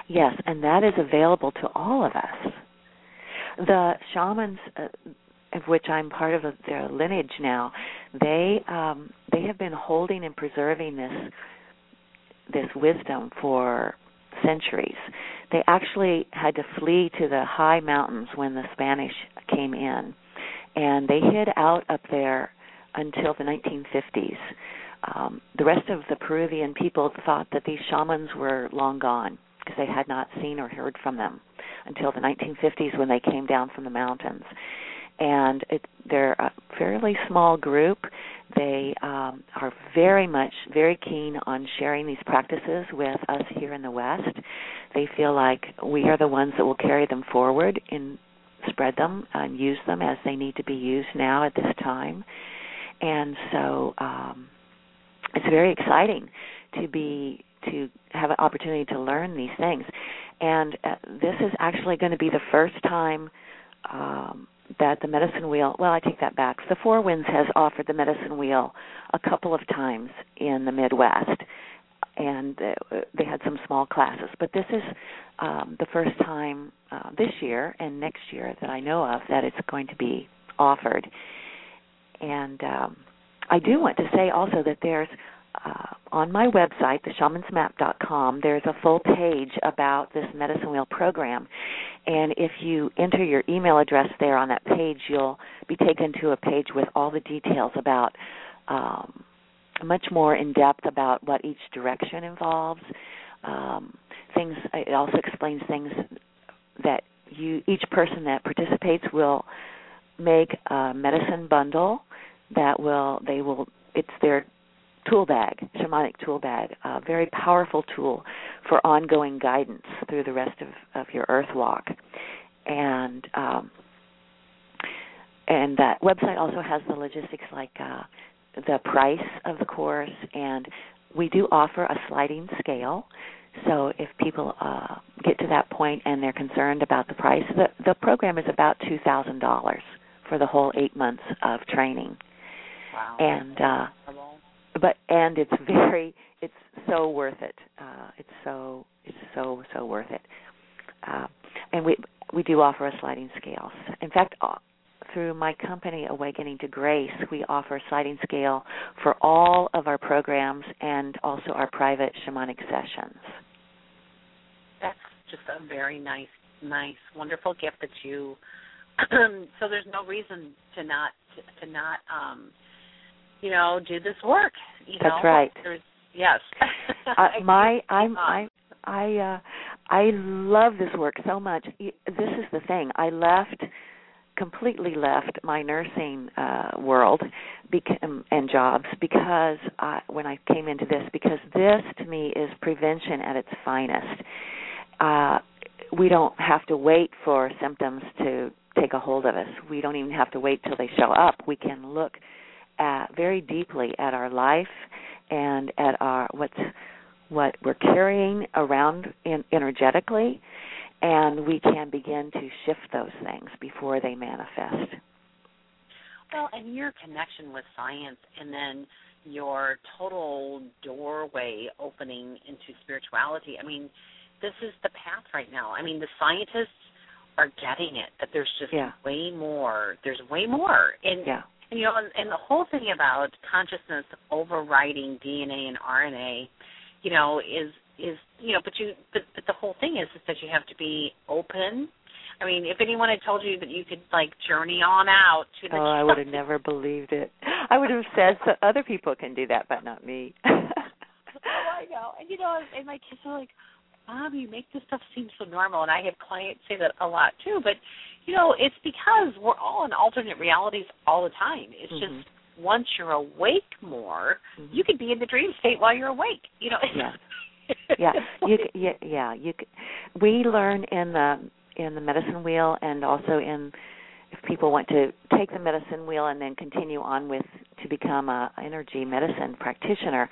Yes, and that is available to all of us. The shamans, uh, of which I'm part of their lineage now, they um, they have been holding and preserving this this wisdom for centuries. They actually had to flee to the high mountains when the Spanish came in, and they hid out up there until the 1950s. Um, the rest of the Peruvian people thought that these shamans were long gone because they had not seen or heard from them until the 1950s when they came down from the mountains. And it, they're a fairly small group. They um, are very much very keen on sharing these practices with us here in the West. They feel like we are the ones that will carry them forward and spread them and use them as they need to be used now at this time. And so um, it's very exciting to be to have an opportunity to learn these things. And uh, this is actually going to be the first time um, that the medicine wheel well i take that back. The four winds has offered the medicine wheel a couple of times in the midwest and uh, they had some small classes. But this is um, the first time uh, this year and next year that i know of that it's going to be offered. And um, i do want to say also that there's uh, on my website, theshamansmap.com, there's a full page about this medicine wheel program. And if you enter your email address there on that page, you'll be taken to a page with all the details about um, much more in depth about what each direction involves. Um, things it also explains things that you each person that participates will make a medicine bundle that will they will it's their tool bag, shamanic tool bag, a very powerful tool for ongoing guidance through the rest of, of your earth walk. And um, and that website also has the logistics like uh, the price of the course, and we do offer a sliding scale. So if people uh, get to that point and they're concerned about the price, the the program is about two thousand dollars for the whole eight months of training. Wow. And uh, but and it's very it's so worth it. Uh it's so it's so so worth it. Uh, and we we do offer a sliding scale. In fact uh, through my company awakening to grace we offer a sliding scale for all of our programs and also our private shamanic sessions. That's just a very nice nice wonderful gift that you so there's no reason to not to, to not um you know, do this work. You That's know? right. There's, yes. uh, my I'm I I uh I love this work so much. This is the thing. I left completely left my nursing uh world beca- um, and jobs because I, when I came into this because this to me is prevention at its finest. Uh we don't have to wait for symptoms to take a hold of us. We don't even have to wait till they show up. We can look at very deeply at our life and at our what's what we're carrying around in, energetically and we can begin to shift those things before they manifest. Well, and your connection with science and then your total doorway opening into spirituality. I mean, this is the path right now. I mean, the scientists are getting it that there's just yeah. way more. There's way more. And yeah. And, you know, and, and the whole thing about consciousness overriding DNA and RNA, you know, is is you know, but you but, but the whole thing is is that you have to be open. I mean, if anyone had told you that you could like journey on out to the Oh, I would have never believed it. I would have said so other people can do that but not me. oh, I know. And you know, and my kids are like, Mom, you make this stuff seem so normal and I have clients say that a lot too, but you know, it's because we're all in alternate realities all the time. It's mm-hmm. just once you're awake more, mm-hmm. you could be in the dream state while you're awake. You know. Yeah. yeah. You yeah yeah you we learn in the in the medicine wheel and also in if people want to take the medicine wheel and then continue on with to become a energy medicine practitioner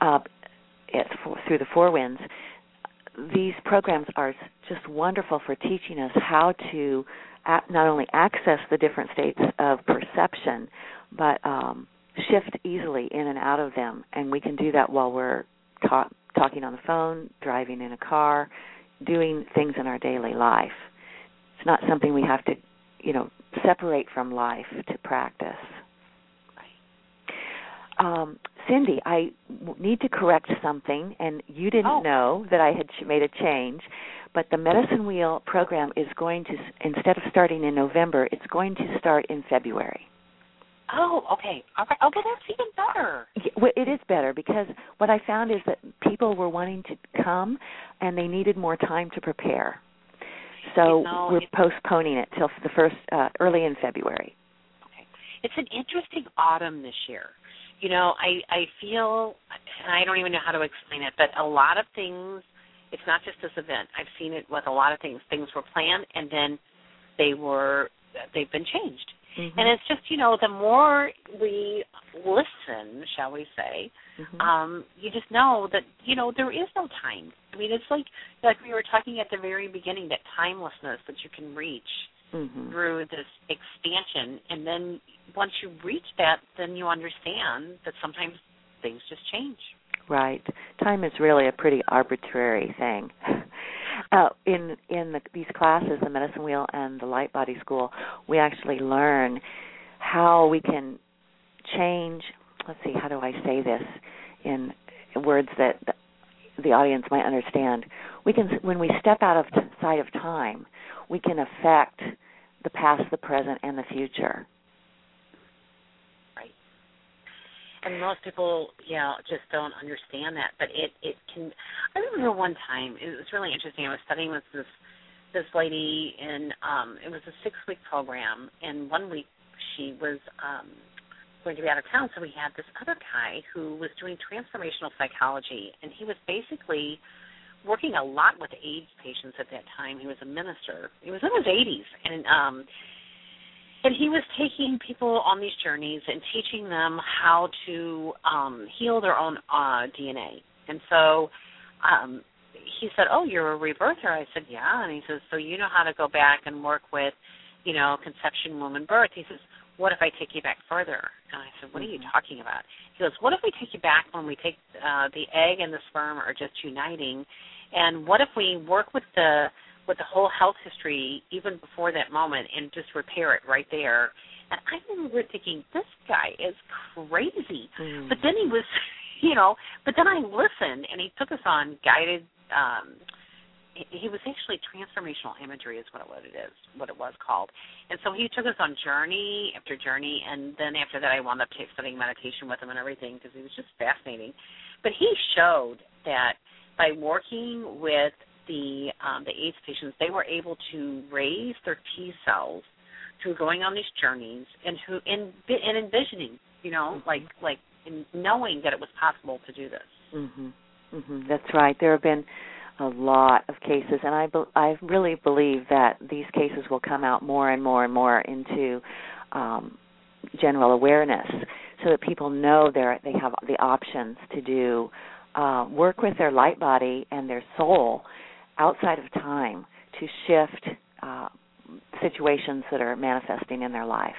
uh, for, through the four winds these programs are just wonderful for teaching us how to not only access the different states of perception, but um, shift easily in and out of them. And we can do that while we're ta- talking on the phone, driving in a car, doing things in our daily life. It's not something we have to, you know, separate from life to practice. Um, Cynde, I need to correct something, and you didn't oh. know that I had made a change but the medicine wheel program is going to instead of starting in November, it's going to start in February. Oh, okay. All right. Okay, that's even better. Yeah, well, it is better because what I found is that people were wanting to come and they needed more time to prepare. So you know, we're postponing it till the first uh, early in February. Okay. It's an interesting autumn this year. You know, I I feel and I don't even know how to explain it, but a lot of things it's not just this event. I've seen it with a lot of things. Things were planned and then they were they've been changed. Mm-hmm. And it's just, you know, the more we listen, shall we say, Mhm. um, you just know that, you know, there is no time. I mean, it's like like we were talking at the very beginning, that timelessness that you can reach Mhm. through this expansion and then once you reach that then you understand that sometimes things just change. Right. Time is really a pretty arbitrary thing. Uh, in in the, these classes, the medicine wheel and the light body school, we actually learn how we can change. Let's see, how do I say this in words that the, the audience might understand? We can, when we step out of sight of time, we can affect the past, the present, and the future. Right. And most people yeah just don't understand that but it it can i remember one time it was really interesting i was studying with this this lady and um it was a six week program and one week she was um going to be out of town so we had this other guy who was doing transformational psychology and he was basically working a lot with AIDS patients at that time. He was a minister. He was in his 80s and um and he was taking people on these journeys and teaching them how to um heal their own uh DNA. And so um he said, "Oh, you're a rebirther." I said, "Yeah." And he says, "So you know how to go back and work with, you know, conception, womb, and birth." He says, "What if I take you back further?" And I said, "What are you talking about?" He goes, "What if we take you back when we take uh the egg and the sperm are just uniting, and what if we work with the with the whole health history even before that moment and just repair it right there. And I remember thinking, this guy is crazy. Mm. But then he was, you know, but then I listened and he took us on guided. um he was actually transformational imagery is what it, what it is, what it was called. And so he took us on journey after journey, and then after that, I wound up studying meditation with him and everything because he was just fascinating. But he showed that by working with the um, the AIDS patients, they were able to raise their T cells through going on these journeys and who and, and envisioning, you know, Mhm. like like in knowing that it was possible to do this. Mhm. Mhm. That's right. There have been a lot of cases, and I be- I really believe that these cases will come out more and more and more into um, general awareness, so that people know they they have the options to do uh, work with their light body and their soul outside of time to shift uh, situations that are manifesting in their life,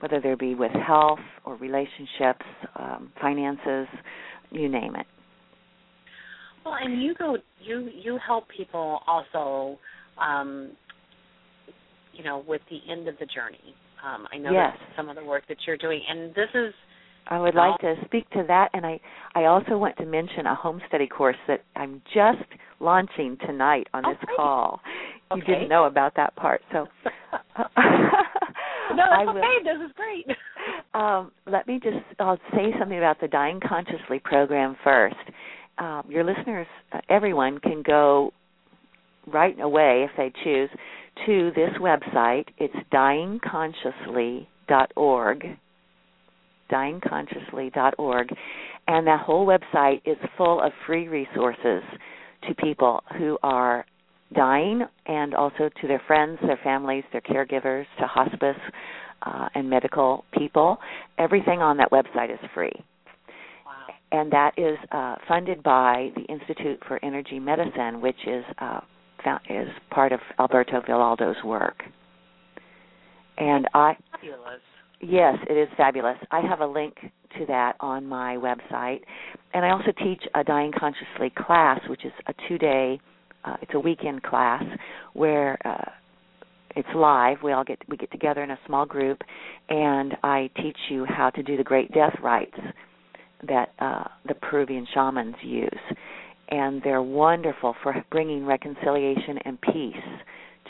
whether they be with health or relationships, um, finances, you name it. Well, and you go you you help people also, um, you know, with the end of the journey. Um, I know Yes. that's some of the work that you're doing, and this is I would like to speak to that, and I I also want to mention a home study course that I'm just launching tonight on this great. call. You Okay. didn't know about that part, so no, that's will- okay. This is great. Um, let me just I'll say something about the Dying Consciously program first. Um, your listeners, uh, everyone can go right away if they choose to this website. It's dyingconsciously.org. Dyingconsciously.org, and that whole website is full of free resources to people who are dying and also to their friends, their families, their caregivers, to hospice uh, and medical people. Everything on that website is free. And that is uh, funded by the Institute for Energy Medicine, which is uh, found, is part of Alberto Villoldo's work. And I, Fabulous. yes, it is fabulous. I have a link to that on my website, and I also teach a Dying Consciously class, which is a two-day, uh, it's a weekend class where uh, it's live. We all get we get together in a small group, and I teach you how to do the great death rites that uh, the Peruvian shamans use, and they're wonderful for bringing reconciliation and peace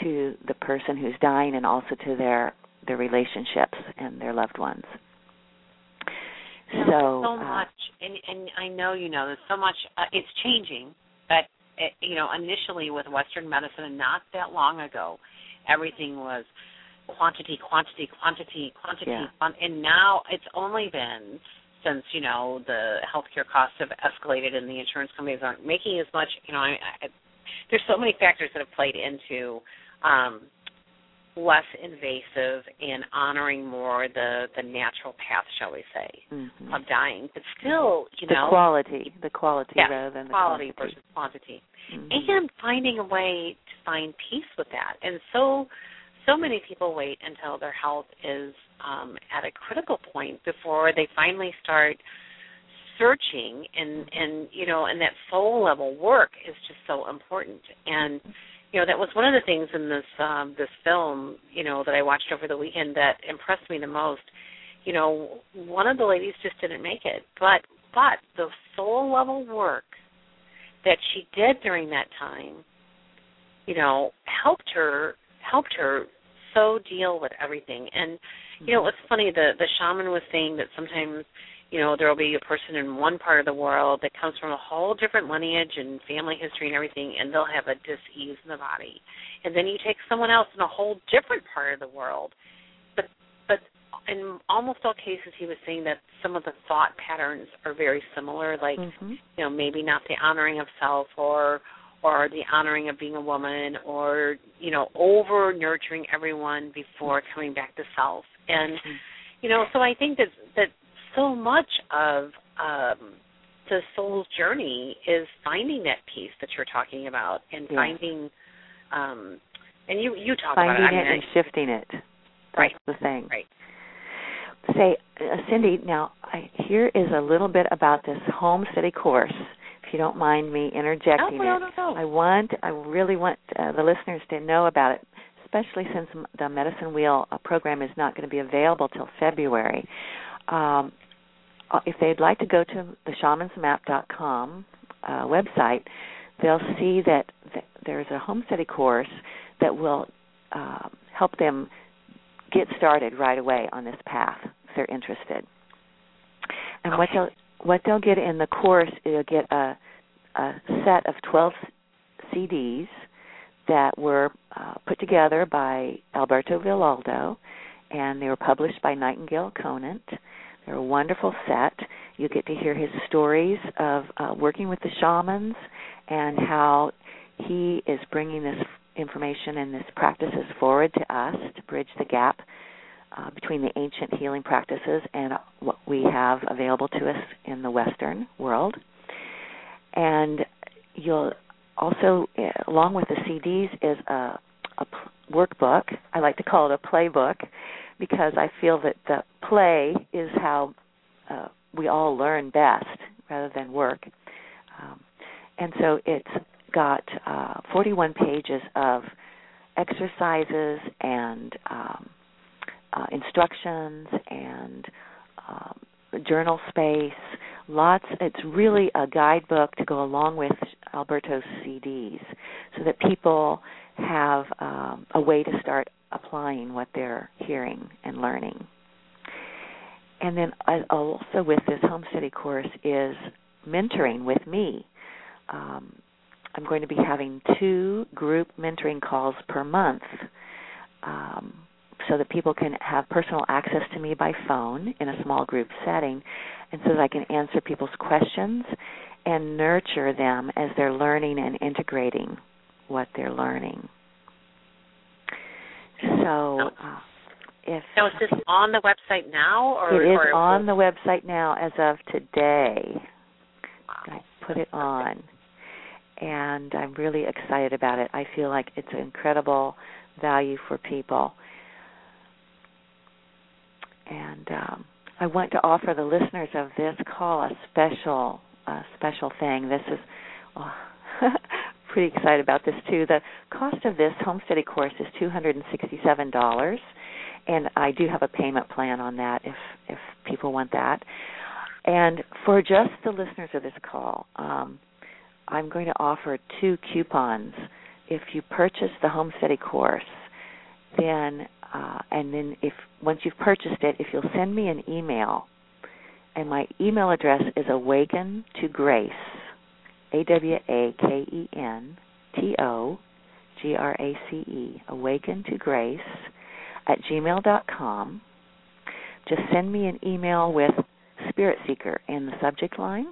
to the person who's dying, and also to their their relationships and their loved ones. So so uh, much, and and I know you know there's so much. Uh, it's changing, but it, you know initially with Western medicine, and not that long ago, everything was quantity, quantity, quantity, quantity, Yeah. and now it's only been since you know the healthcare costs have escalated and the insurance companies aren't making as much. You know, I, I, there's so many factors that have played into um, less invasive and honoring more the the natural path, shall we say, mm-hmm. of dying, but still, you the know, quality, the quality yeah, rather than the quality quantity. versus quantity, Mhm. and finding a way to find peace with that. And so, so many people wait until their health is um, at a critical point before they finally start searching and and you know and that soul level work is just so important. And you know that was one of the things in this um this film you know that I watched over the weekend that impressed me the most. You know one of the ladies just didn't make it but but the soul level work that she did during that time you know helped her helped her so deal with everything. And you know it's funny the the shaman was saying that sometimes you know there will be a person in one part of the world that comes from a whole different lineage and family history and everything and they'll have a dis-ease in the body. And then you take someone else in a whole different part of the world. But but in almost all cases he was saying that some of the thought patterns are very similar like Mhm. you know maybe not the honoring of self or or the honoring of being a woman or you know over nurturing everyone before coming back to self and you know so i think that that so much of um the soul's journey is finding that peace that you're talking about and Yeah. finding um and you you talk finding about it, it I mean, and shifting it. That's Right. the thing. Right. Say, uh, Cynde. Now, I, here is a little bit about this home study course. If you don't mind me interjecting no, no, it, no, no. I want, I really want uh, the listeners to know about it, especially since the Medicine Wheel uh, program is not going to be available till February. Um, uh, if they'd like to go to the shamansmap.com uh, website, they'll see that th- there's a home study course that will uh, help them get started right away on this path if they're interested. And what Okay. they'll what they'll get in the course they'll get a a set of 12 CDs that were uh, put together by Alberto Villoldo, and they were published by Nightingale Conant. They're a wonderful set. You get to hear his stories of uh, working with the shamans and how he is bringing this information and this practices forward to us to bridge the gap uh, between the ancient healing practices and what we have available to us in the Western world. And you'll also, uh, along with the CDs, is a workbook. I like to call it a playbook because I feel that the play is how uh, we all learn best rather than work. Um, and so it's got uh, 41 pages of exercises and um, uh, instructions and um, journal space. Lots. It's really a guidebook to go along with Alberto's CDs, so that people have um, a way to start applying what they're hearing and learning. And then uh, also with this home study course is mentoring with me. Um, I'm going to be having two group mentoring calls per month um, so that people can have personal access to me by phone in a small group setting and so that I can answer people's questions and nurture them as they're learning and integrating what they're learning. So, uh, if Now, is this on the website now, or it is or on the website now as of today. I put it on, and I'm really excited about it. I feel like it's an incredible value for people, and um, I want to offer the listeners of this call a special, special thing. This is. Oh, pretty excited about this too. The cost of this home study course is two hundred and sixty-seven dollars, and I do have a payment plan on that if if people want that. And for just the listeners of this call, um, I'm going to offer two coupons. If you purchase the home study course, then uh, and then if once you've purchased it, if you'll send me an email, and my email address is awaken to grace, A W A K E N T O G R A C E, awaken to grace at gmail.com. Just send me an email with Spirit Seeker in the subject line,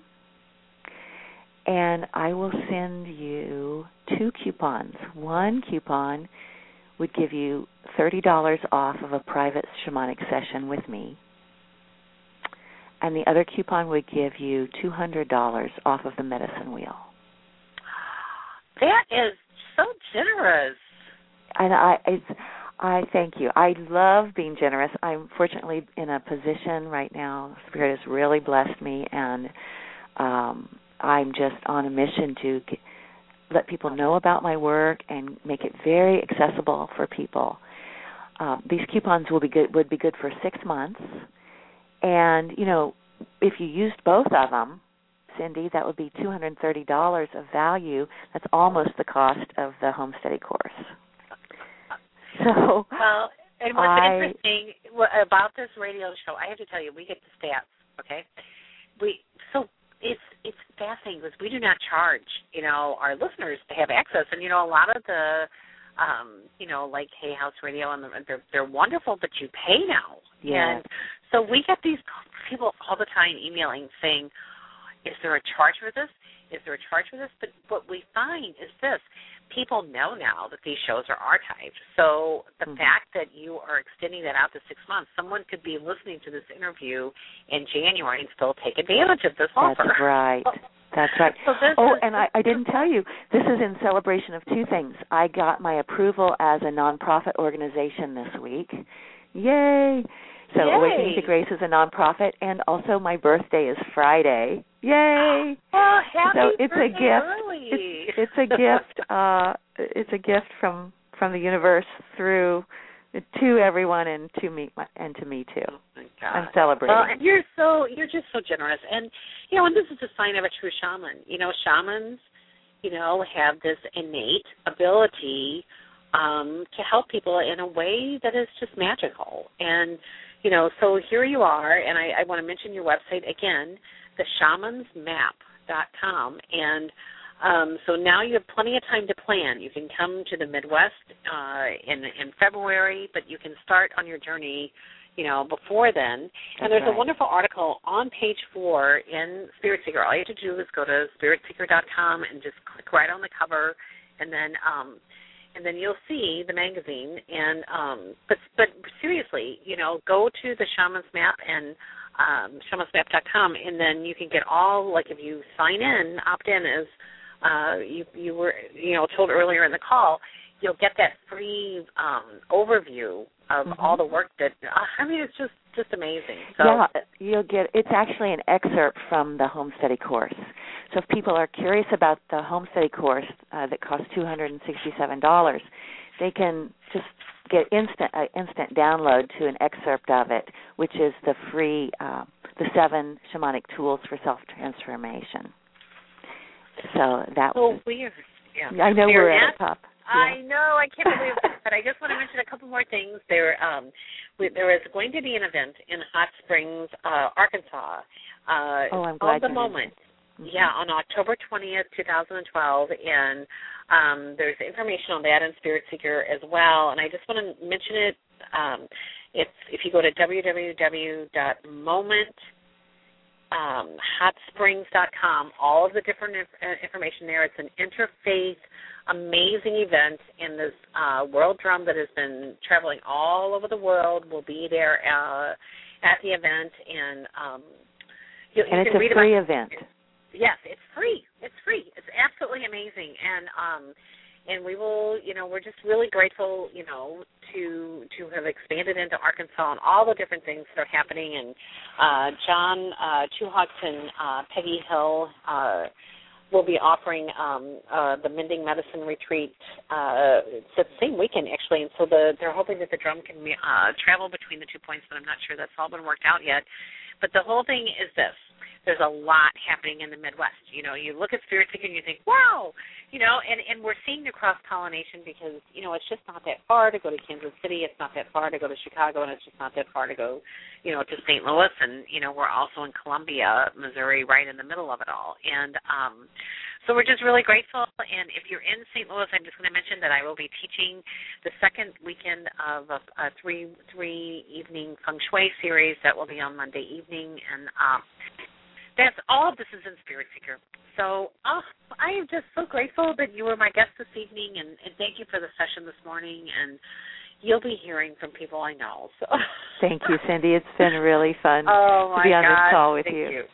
and I will send you two coupons. One coupon would give you $30 off of a private shamanic session with me. And the other coupon would give you $200 off of the medicine wheel. That is so generous. And I it's I thank you. I love being generous. I'm fortunately in a position right now. Spirit has really blessed me, and um, I'm just on a mission to let people know about my work and make it very accessible for people. Um, these coupons will be good would be good for six months, and you know if you used both of them, Cynde, that would be two hundred and thirty dollars of value. That's almost the cost of the home study course. So well, and what's I, interesting about this radio show, I have to tell you, we get the stats. Okay, we so it's it's fascinating because we do not charge you know our listeners to have access, and you know a lot of the um you know like Hay House Radio and they're they're wonderful, but you pay now. Yeah. And so we get these people all the time emailing saying, "Is there a charge for this? Is there a charge for this?" But what we find is this: people know now that these shows are archived. So the mm-hmm. fact that you are extending that out to six months, someone could be listening to this interview in January and still take advantage of this offer. That's right. That's right. So oh, is, and I, I didn't tell you, this is in celebration of two things. I got my approval as a nonprofit organization this week. Yay! So Yay. Awakening to Grace is a nonprofit, and also my birthday is Friday. Yay! Happy so it's a gift. early. It's, it's a gift. Uh, it's a gift from from the universe through to everyone and to me and to me too. Oh. I'm celebrating. Well, and you're so you're just so generous, and you know, and this is a sign of a true shaman. You know, shamans, you know, have this innate ability um, to help people in a way that is just magical. And you know, so here you are, and I, I want to mention your website again, theshamansmap.com, and um, so now you have plenty of time to plan. You can come to the Midwest uh, in in February, but you can start on your journey, you know, before then. That's and there's right. a wonderful article on page four in Spirit Seeker. All you have to do is go to spiritseeker.com and just click right on the cover, and then um, and then you'll see the magazine. And um, but but seriously, you know, go to the Shaman's Map and um, and then you can get all like if you sign in, opt in as uh, you you were you know told earlier in the call, you'll get that free um, overview of Mhm. all the work that I mean it's just just amazing. So yeah, you'll get. It's actually an excerpt from the home study course. So if people are curious about the home study course uh, that costs two hundred and sixty-seven dollars, they can just get instant uh, instant download to an excerpt of it, which is the free uh, the seven shamanic tools for self transformation. So that so was. weird. Yeah. I know We're we're at the top. I know, I can't believe it. But I just want to mention a couple more things. There, um, we, there is going to be an event in Hot Springs, uh, Arkansas. Uh, Oh, I'm glad called the moment. Mhm. Yeah, on October 20th, 2012, and um, there's information on that in Spirit Seeker as well. And I just want to mention it. Um, it's if you go to www.moment um, hotsprings.com, all of the different inf- uh, information there. It's an interfaith, amazing event in this uh, world drum that has been traveling all over the world. Will be there uh, at the event, and um, you, you it's can a read free about event. Yes, it's free. It's free. It's amazing, and um, and we will, you know, we're just really grateful, you know, to to have expanded into Arkansas and all the different things that are happening. And uh, John uh, and uh, Peggy Hill uh, will be offering um, uh, the Mending Medicine Retreat. Uh, it's the same weekend actually, and so the they're hoping that the drum can uh, travel between the two points, but I'm not sure that's all been worked out yet. But the whole thing is this there's a lot happening in the Midwest. You know, you look at Spirit Seeker and you think, wow, you know, and and we're seeing the cross pollination because you know it's just not that far to go to Kansas City. It's not that far to go to Chicago, and it's just not that far to go, you know, to St. Louis. And you know, we're also in Columbia, Missouri, right in the middle of it all. And um, so we're just really grateful. And if you're in St. Louis, I'm just going to mention that I will be teaching the second weekend of a, a three three evening feng shui series that will be on Monday evening, and um, that's all this is in Spirit Seeker. So oh, I am just so grateful that you were my guest this evening, and, and thank you for the session this morning. And you'll be hearing from people I know. So thank you, Cynde. It's been really fun oh, to be on God. this call with thank you. you.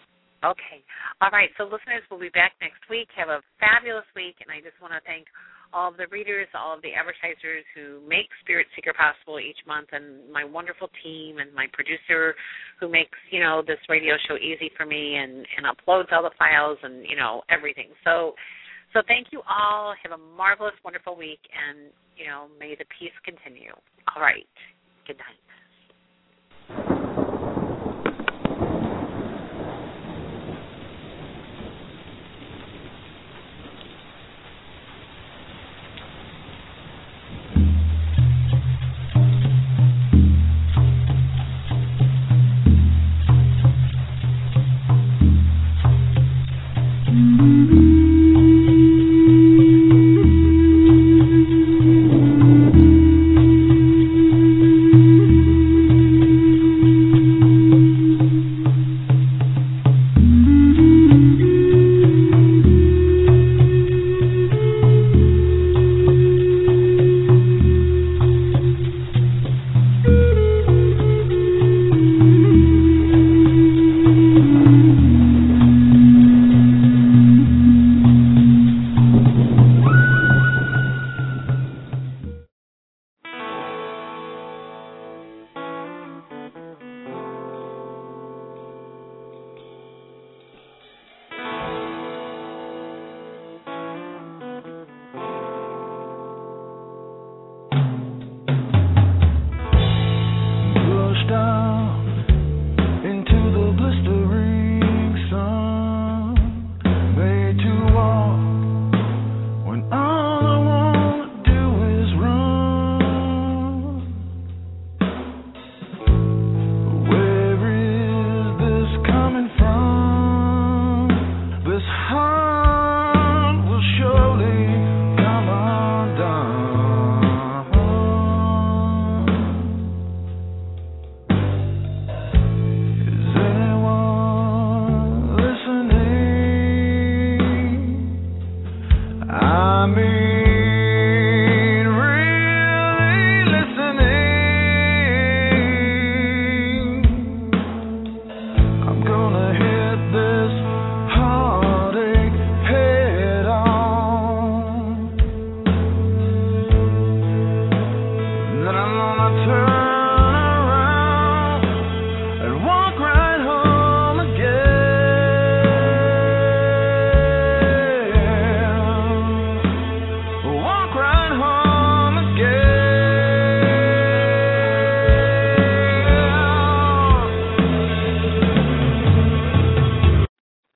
Okay. All right. So listeners, we'll be back next week. Have a fabulous week, and I just want to thank all of the readers, all of the advertisers who make Spirit Seeker possible each month, and my wonderful team, and my producer who makes you know this radio show easy for me and and uploads all the files and you know everything. So, so thank you all. Have a marvelous, wonderful week, and you know may the peace continue. All right. Good night.